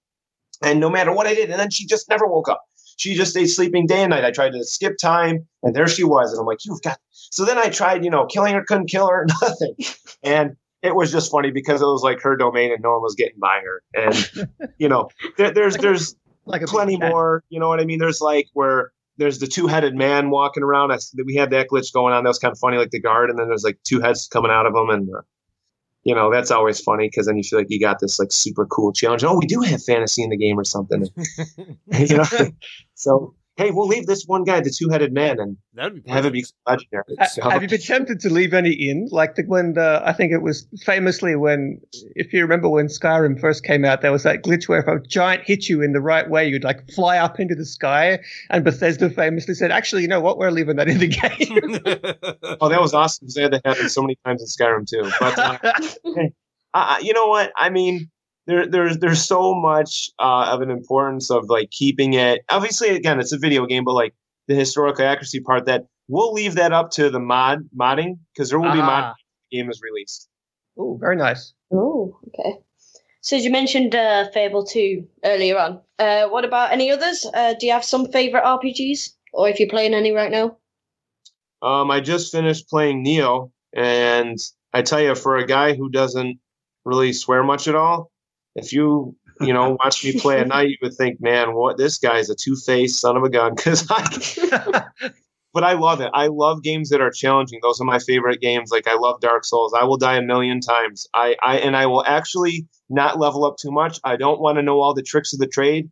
And no matter what I did, and then she just never woke up. She just stayed sleeping day and night. I tried to skip time, and there she was. And I'm like, you've got. So then I tried, you know, killing her, couldn't kill her, nothing. And it was just funny because it was like her domain and no one was getting by her. And, you know, there, there's, there's Like plenty more. You know what I mean? There's like where there's the two headed man walking around. I, we had that glitch going on. That was kind of funny, like the guard, and then there's like two heads coming out of him, and uh, you know that's always funny because then you feel like you got this like super cool challenge. Oh, we do have fantasy in the game or something, you know. so hey, we'll leave this one guy, the two headed man, and That'd be have it be perfect. legendary. So- Have you been tempted to leave any in? Like the, when the, I think it was famously when, if you remember when Skyrim first came out, there was that glitch where if a giant hit you in the right way, you'd like fly up into the sky. And Bethesda famously said, actually, you know what? We're leaving that in the game. Oh, that was awesome because that had happened so many times in Skyrim too. But uh, uh, you know what? I mean, there, there's there's so much uh, of an importance of like keeping it. Obviously, again, it's a video game, but like the historical accuracy part that we'll leave that up to the mod modding because there will be mod Ah. game is released. Oh, very nice. Oh, okay. So you mentioned uh, Fable 2 earlier on. Uh, what about any others? Uh, do you have some favorite RPGs? Or if you're playing any right now? Um, I just finished playing Nioh, and I tell you, for a guy who doesn't really swear much at all, if you you know watch me play at night, you would think, man, what this guy's a two faced son of a gun. Because I, but I love it. I love games that are challenging. Those are my favorite games. Like I love Dark Souls. I will die a million times. I, I and I will actually not level up too much. I don't want to know all the tricks of the trade.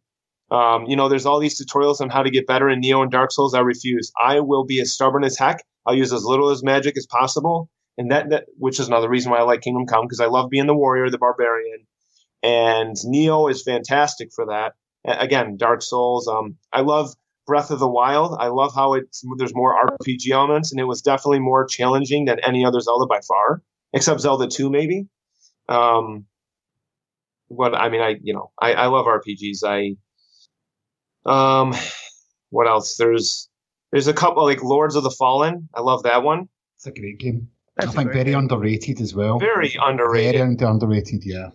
Um, you know, there's all these tutorials on how to get better in Nioh and Dark Souls. I refuse. I will be as stubborn as heck. I'll use as little as magic as possible, and that, that which is another reason why I like Kingdom Come because I love being the warrior, the barbarian, and Nioh is fantastic for that. Again, Dark Souls. Um, I love Breath of the Wild. I love how it's there's more RPG elements, and it was definitely more challenging than any other Zelda by far, except Zelda 2 maybe. Um, what I mean, I you know, I, I love RPGs. I um, what else? There's there's a couple like Lords of the Fallen. I love that one. It's a great game. That's I a think very game. underrated as well. Very underrated. Very underrated, yeah.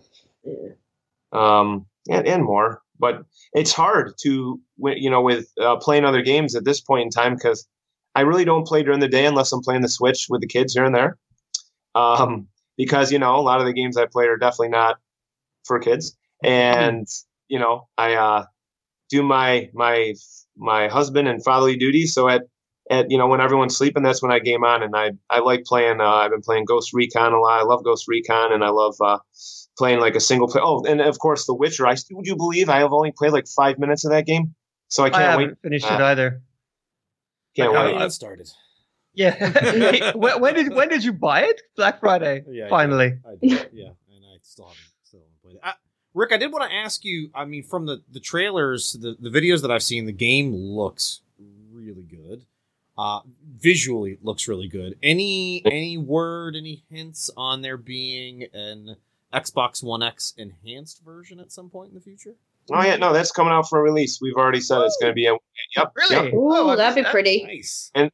Um, and, and more. But it's hard to, you know, with uh, playing other games at this point in time because I really don't play during the day unless I'm playing the Switch with the kids here and there. Um, because you know, a lot of the games I play are definitely not for kids, and you know, I uh, do my my my husband and fatherly duties. So at at you know when everyone's sleeping, that's when I game on, and I I like playing. Uh, I've been playing Ghost Recon a lot. I love Ghost Recon, and I love uh, playing like a single play. Oh, and of course, The Witcher. I would you believe I have only played like five minutes of that game, so I I can't haven't wait. finished uh, it either. Can't I- wait. I- started. Yeah. when, when did when did you buy it? Black Friday. Yeah, Finally. did. I did, yeah, and I still haven't still haven't played it. Uh, Rick, I did want to ask you. I mean, from the the trailers, the the videos that I've seen, the game looks really good. Uh, visually, it looks really good. Any any word, any hints on there being an Xbox One X enhanced version at some point in the future? Oh yeah, no, that's coming out for a release. We've already said it's going to be a yep. Really? yep. Oh, Ooh, Oh, that'd be pretty. Nice. And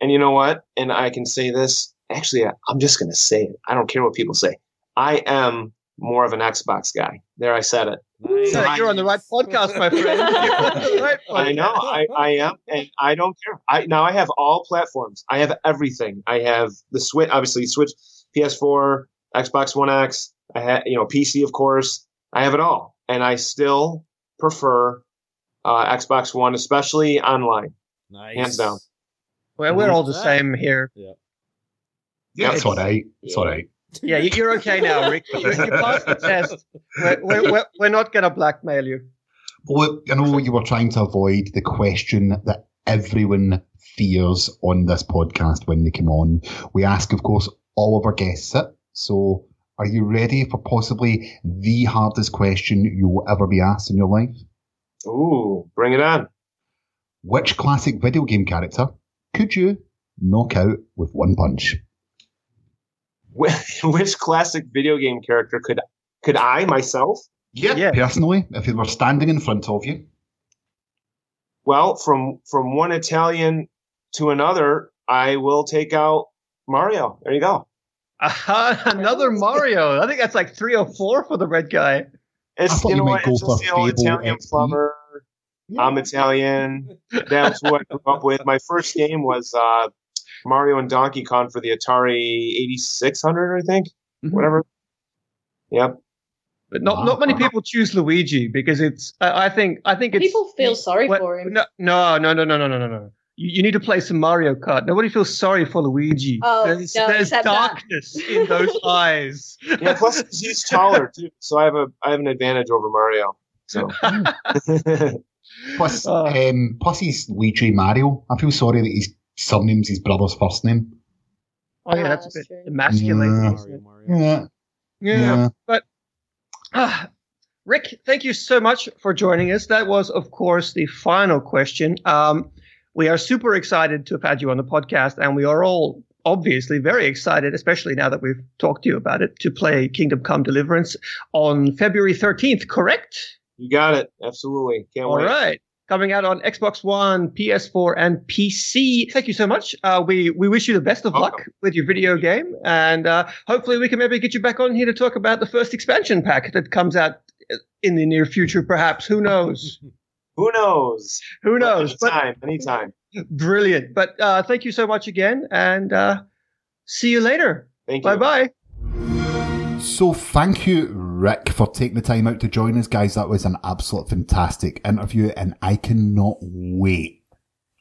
and you know what? And I can say this. Actually, I- I'm just going to say it. I don't care what people say. I am more of an Xbox guy. There, I said it. Nice. So you're on the right podcast, my friend. You're on the right I know. I, I am, and I don't care. I now I have all platforms. I have everything. I have the Switch, obviously Switch, PS4, Xbox One X. I have you know PC, of course. I have it all, and I still prefer uh, Xbox One, especially online. Nice. Hands down. Well, we're all the same here. Yeah, it's It's- all right. It's all right. Yeah, you- you're okay now, Rick. You, you passed the test. We're, we're, we're, we're not going to blackmail you. Well, I know you were trying to avoid the question that everyone fears on this podcast when they come on. We ask, of course, all of our guests it. So, are you ready for possibly the hardest question you will ever be asked in your life? Ooh, bring it on. Which classic video game character could you knock out with one punch? Which classic video game character could could I myself? Yeah. Personally, if it were standing in front of you, Well, from from one Italian to another, I will take out Mario. There you go. Uh, another Mario. I think that's like 304 for the red guy. It's you know what? It's just the old Italian plumber. Yeah. I'm Italian. That's what I grew up with. My first game was uh, Mario and Donkey Kong for the Atari 8600, I think. Mm-hmm. Whatever. Yep. But not wow. not many people choose Luigi because it's. I, I think I think people feel sorry what, for him. No, no, no, no, no, no, no, no. You, you need to play some Mario Kart. Nobody feels sorry for Luigi. Oh, there's no, there's except that. darkness in those eyes. Yeah. Plus, he's taller too, so I have a I have an advantage over Mario. So. plus, Uh. um, plus he's Luigi Mario. I feel sorry that his surname's his brother's first name. Oh yeah, Ah, that's a bit true. emasculating. Yeah. isn't it? Mario, Mario. Yeah, Yeah. yeah. Ah, Rick, thank you so much for joining us. That was, of course, the final question. Um, we are super excited to have had you on the podcast, and we are all obviously very excited, especially now that we've talked to you about it, to play Kingdom Come Deliverance on February 13th, correct? you got it. Absolutely. Can't All wait. right. Coming out on Xbox One, PS4, and PC. Thank you so much. Uh, we we wish you the best of luck with your video game, and uh, hopefully we can maybe get you back on here to talk about the first expansion pack that comes out in the near future. Perhaps who knows? Who knows? Who knows? But Anytime. Anytime. brilliant. But uh, thank you so much again, and uh, see you later. Thank you. Bye bye. So thank you, Rick for taking the time out to join us, guys. That was an absolute fantastic interview, and I cannot wait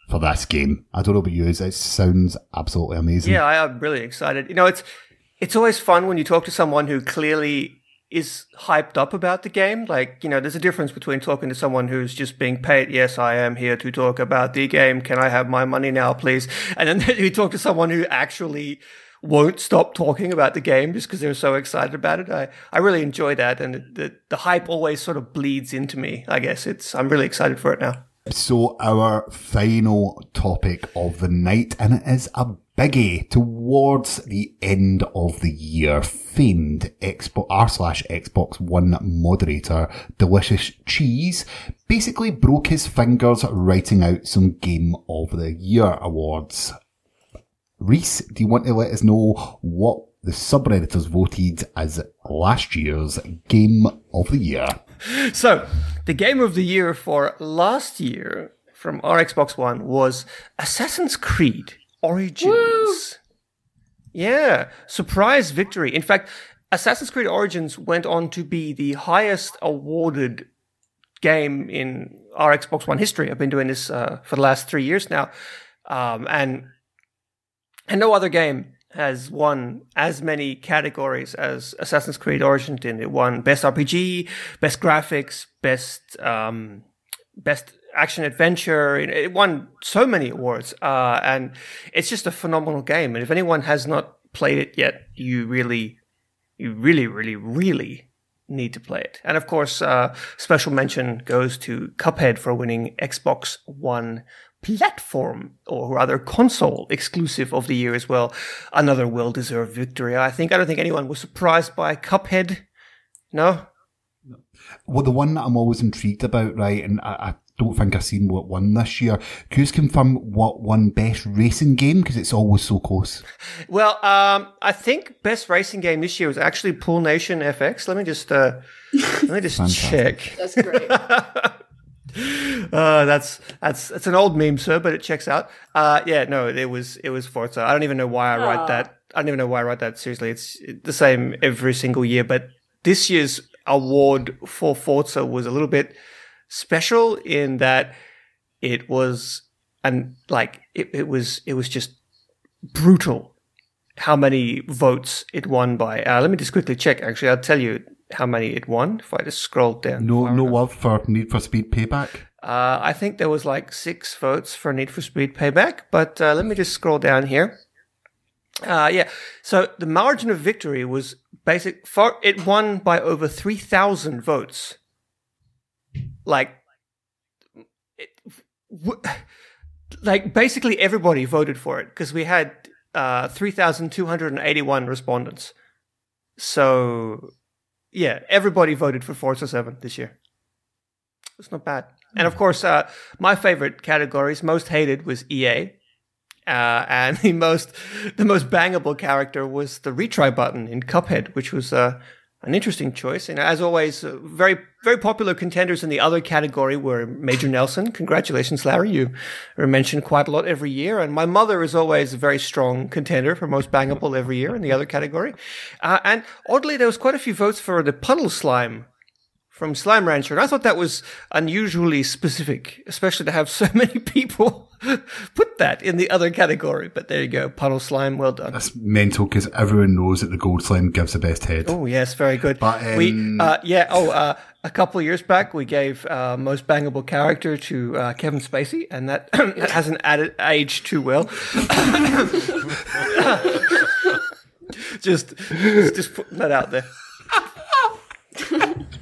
for this game. I don't know about you, it sounds absolutely amazing. Yeah, I am really excited. You know, it's it's always fun when you talk to someone who clearly is hyped up about the game. Like, you know, there's a difference between talking to someone who's just being paid, yes, I am here to talk about the game. Can I have my money now, please? And then you talk to someone who actually won't stop talking about the game just because they're so excited about it. I, I really enjoy that. And the, the hype always sort of bleeds into me. I guess it's, I'm really excited for it now. So our final topic of the night, and it is a biggie towards the end of the year. Famed Xbox r slash Xbox One moderator Delicious Cheese basically broke his fingers writing out some Game of the Year awards. Rhys, do you want to let us know what the subredditors voted as last year's Game of the Year? So, the game of the year for last year from our Xbox One was Assassin's Creed Origins. Yeah, surprise victory. In fact, Assassin's Creed Origins went on to be the highest awarded game in our Xbox One history. I've been doing this uh, for the last three years now, um, and and no other game has won as many categories as Assassin's Creed Origin did. It won Best RPG, Best Graphics, Best um, Best Action Adventure. It, won so many awards, uh, and it's just a phenomenal game. And if anyone has not played it yet, you really, you really, really, really need to play it. And of course, uh, special mention goes to Cuphead for winning Xbox One platform or rather console exclusive of the year as well. Another well deserved victory. I think I don't think anyone was surprised by Cuphead. No? no. Well, the one that I'm always intrigued about, right, and I, I don't think I've seen what won this year. Can you confirm what won best racing game? Because it's always so close. Well, um, I think best racing game this year was actually Pool Nation FX. Let me just uh, let me just check. That's great. Uh, that's that's that's an old meme, sir, but it checks out. Uh, yeah, no, it was it was Forza. I don't even know why I write Aw. that. I don't even know why I write that. Seriously, it's the same every single year. But this year's award for Forza was a little bit special in that it was and like it, it was it was just brutal how many votes it won by. Uh, let me just quickly check. Actually, I'll tell you how many it won if I just scroll down. No, no enough. love for Need for Speed Payback. Uh, I think there was like six votes for Need for Speed Payback, but uh, let me just scroll down here. Uh, yeah, so the margin of victory was basic. Forza won by over three thousand votes. Like, it, w- like basically everybody voted for it because we had uh, three thousand two hundred and eighty-one respondents. So, yeah, everybody voted for Forza Seven this year. It's not bad. And of course, uh, my favorite categories, most hated, was EA. Uh, and the most the most bangable character was the retry button in Cuphead, which was uh, an interesting choice. And as always, uh, very very popular contenders in the other category were Major Nelson. Congratulations, Larry! You are mentioned quite a lot every year. And my mother is always a very strong contender for most bangable every year in the other category. Uh, and oddly, there was quite a few votes for the puddle slime from Slime Rancher. And I thought that was unusually specific, especially to have so many people put that in the other category. But there you go, puddle slime. Well done. That's mental because everyone knows that the gold slime gives the best head. Oh yes, very good. But, we, um, uh, yeah. Oh, uh, a couple of years back, we gave uh, most bangable character to uh, Kevin Spacey, and that, that hasn't added aged too well. just, just putting that out there.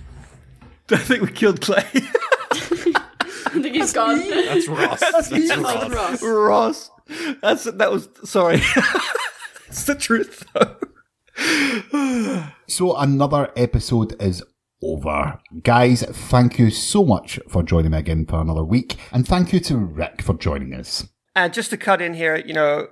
I think we killed Clay. I think he's gone. That's Ross. That's Ross. Ross. Ross. That's that was sorry. it's the truth though. So another episode is over. Guys, thank you so much for joining me again for another week. And thank you to Rick for joining us. And just to cut in here, you know,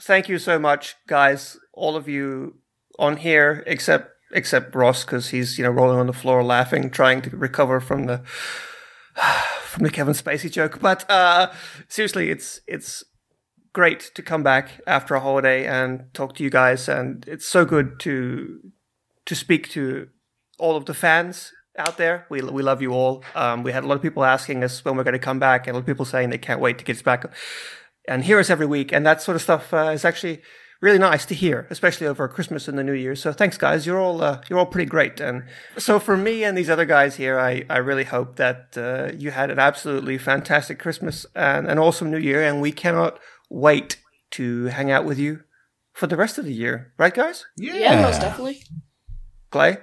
thank you so much, guys, all of you on here, except except Ross, because he's you know rolling on the floor laughing, trying to recover from the from the Kevin Spacey joke. But uh, seriously, it's it's great to come back after a holiday and talk to you guys, and it's so good to to speak to all of the fans out there. We we love you all. Um, we had a lot of people asking us when we're going to come back, and a lot of people saying they can't wait to get us back and hear us every week. And that sort of stuff uh, is actually really nice to hear, especially over Christmas and the New Year. So thanks, guys. You're all uh, you're all pretty great. And so for me and these other guys here, I, I really hope that uh, you had an absolutely fantastic Christmas and an awesome New Year. And we cannot wait to hang out with you for the rest of the year, right, guys? Yeah, most definitely. Clay.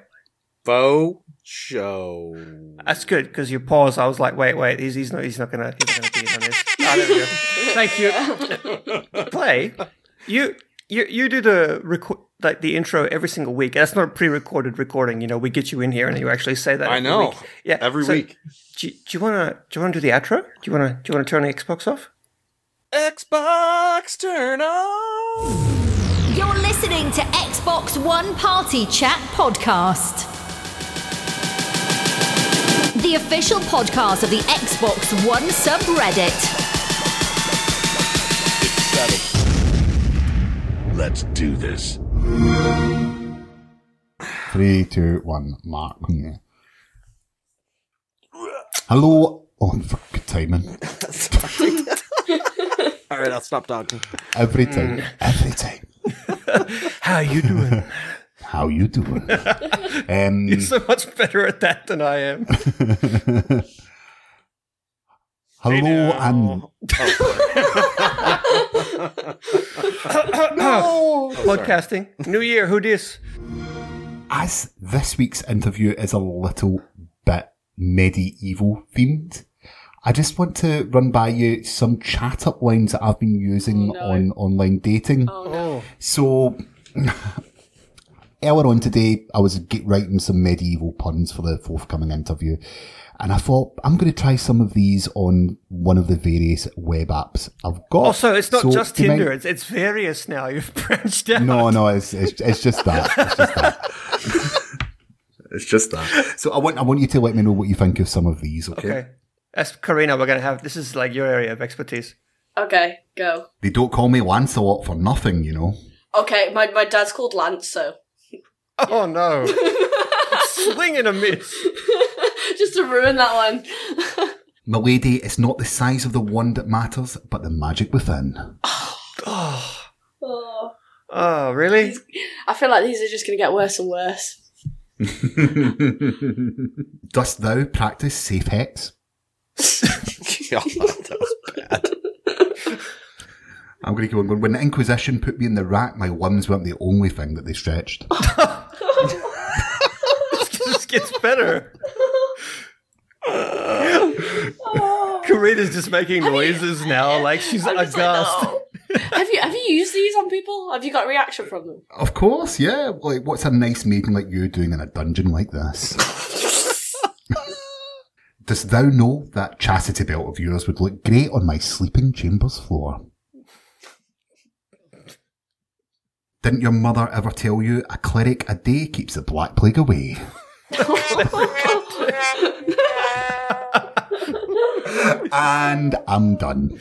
Faux show. That's good because you paused. I was like, wait, wait, he's, he's not he's not gonna he's not gonna be on this. There we go. Thank you. Clay, you you you do the record like the intro every single week. That's not a pre-recorded recording. You know, we get you in here and you actually say that. I every know. week. Yeah, Every So, week. Do, you- wanna do you wanna do the outro? Do you wanna do you wanna turn the Xbox off? Xbox turn on. You're listening to Xbox One Party Chat Podcast. The official podcast of the Xbox One subreddit. Let's do this. Three, two, one, mark. Yeah. Hello. Oh, for good timing. All right, I'll stop talking. Every time. Every time. How you doing? How you doing? um, You're so much better at that than I am. Hello and oh, oh, Podcasting. New year. Who dis? as this week's interview is a little bit medieval themed, I just want to run by you some chat up lines that I've been using Oh, no. on online dating. Oh. oh. So earlier on today, I was writing some medieval puns for the forthcoming interview, and I thought I'm going to try some of these on one of the various web apps I've got. Also, it's not So just do you mind- Tinder. It's, it's various now. You've branched out. No, no, it's, it's it's just that. It's just that. it's just that. So I want I want you to let me know what you think of some of these. Okay. Okay. As Carina, we're gonna have this is like your area of expertise. Okay, go. They don't call me Lancelot for nothing, you know. Okay, my, my dad's called Lance, so Oh no! Swing and a miss. just to ruin that one. My lady, it's not the size of the wand that matters, but the magic within. Oh, Oh, oh really? I feel like these are just going to get worse and worse. Dost thou practice safe hex? God, oh, that was bad. I'm going to keep on going. When the Inquisition put me in the rack, my limbs weren't the only thing that they stretched. This just gets better. Carina's just making noises now, like she's I'm just like, aghast. no. Oh. have you have you used these on people? Have you got a reaction from them? Of course, yeah. Like, what's a nice maiden like you doing in a dungeon like this? Dost thou know that chastity belt of yours would look great on my sleeping chambers floor? Didn't your mother ever tell you a cleric a day keeps the black plague away? Oh and I'm done.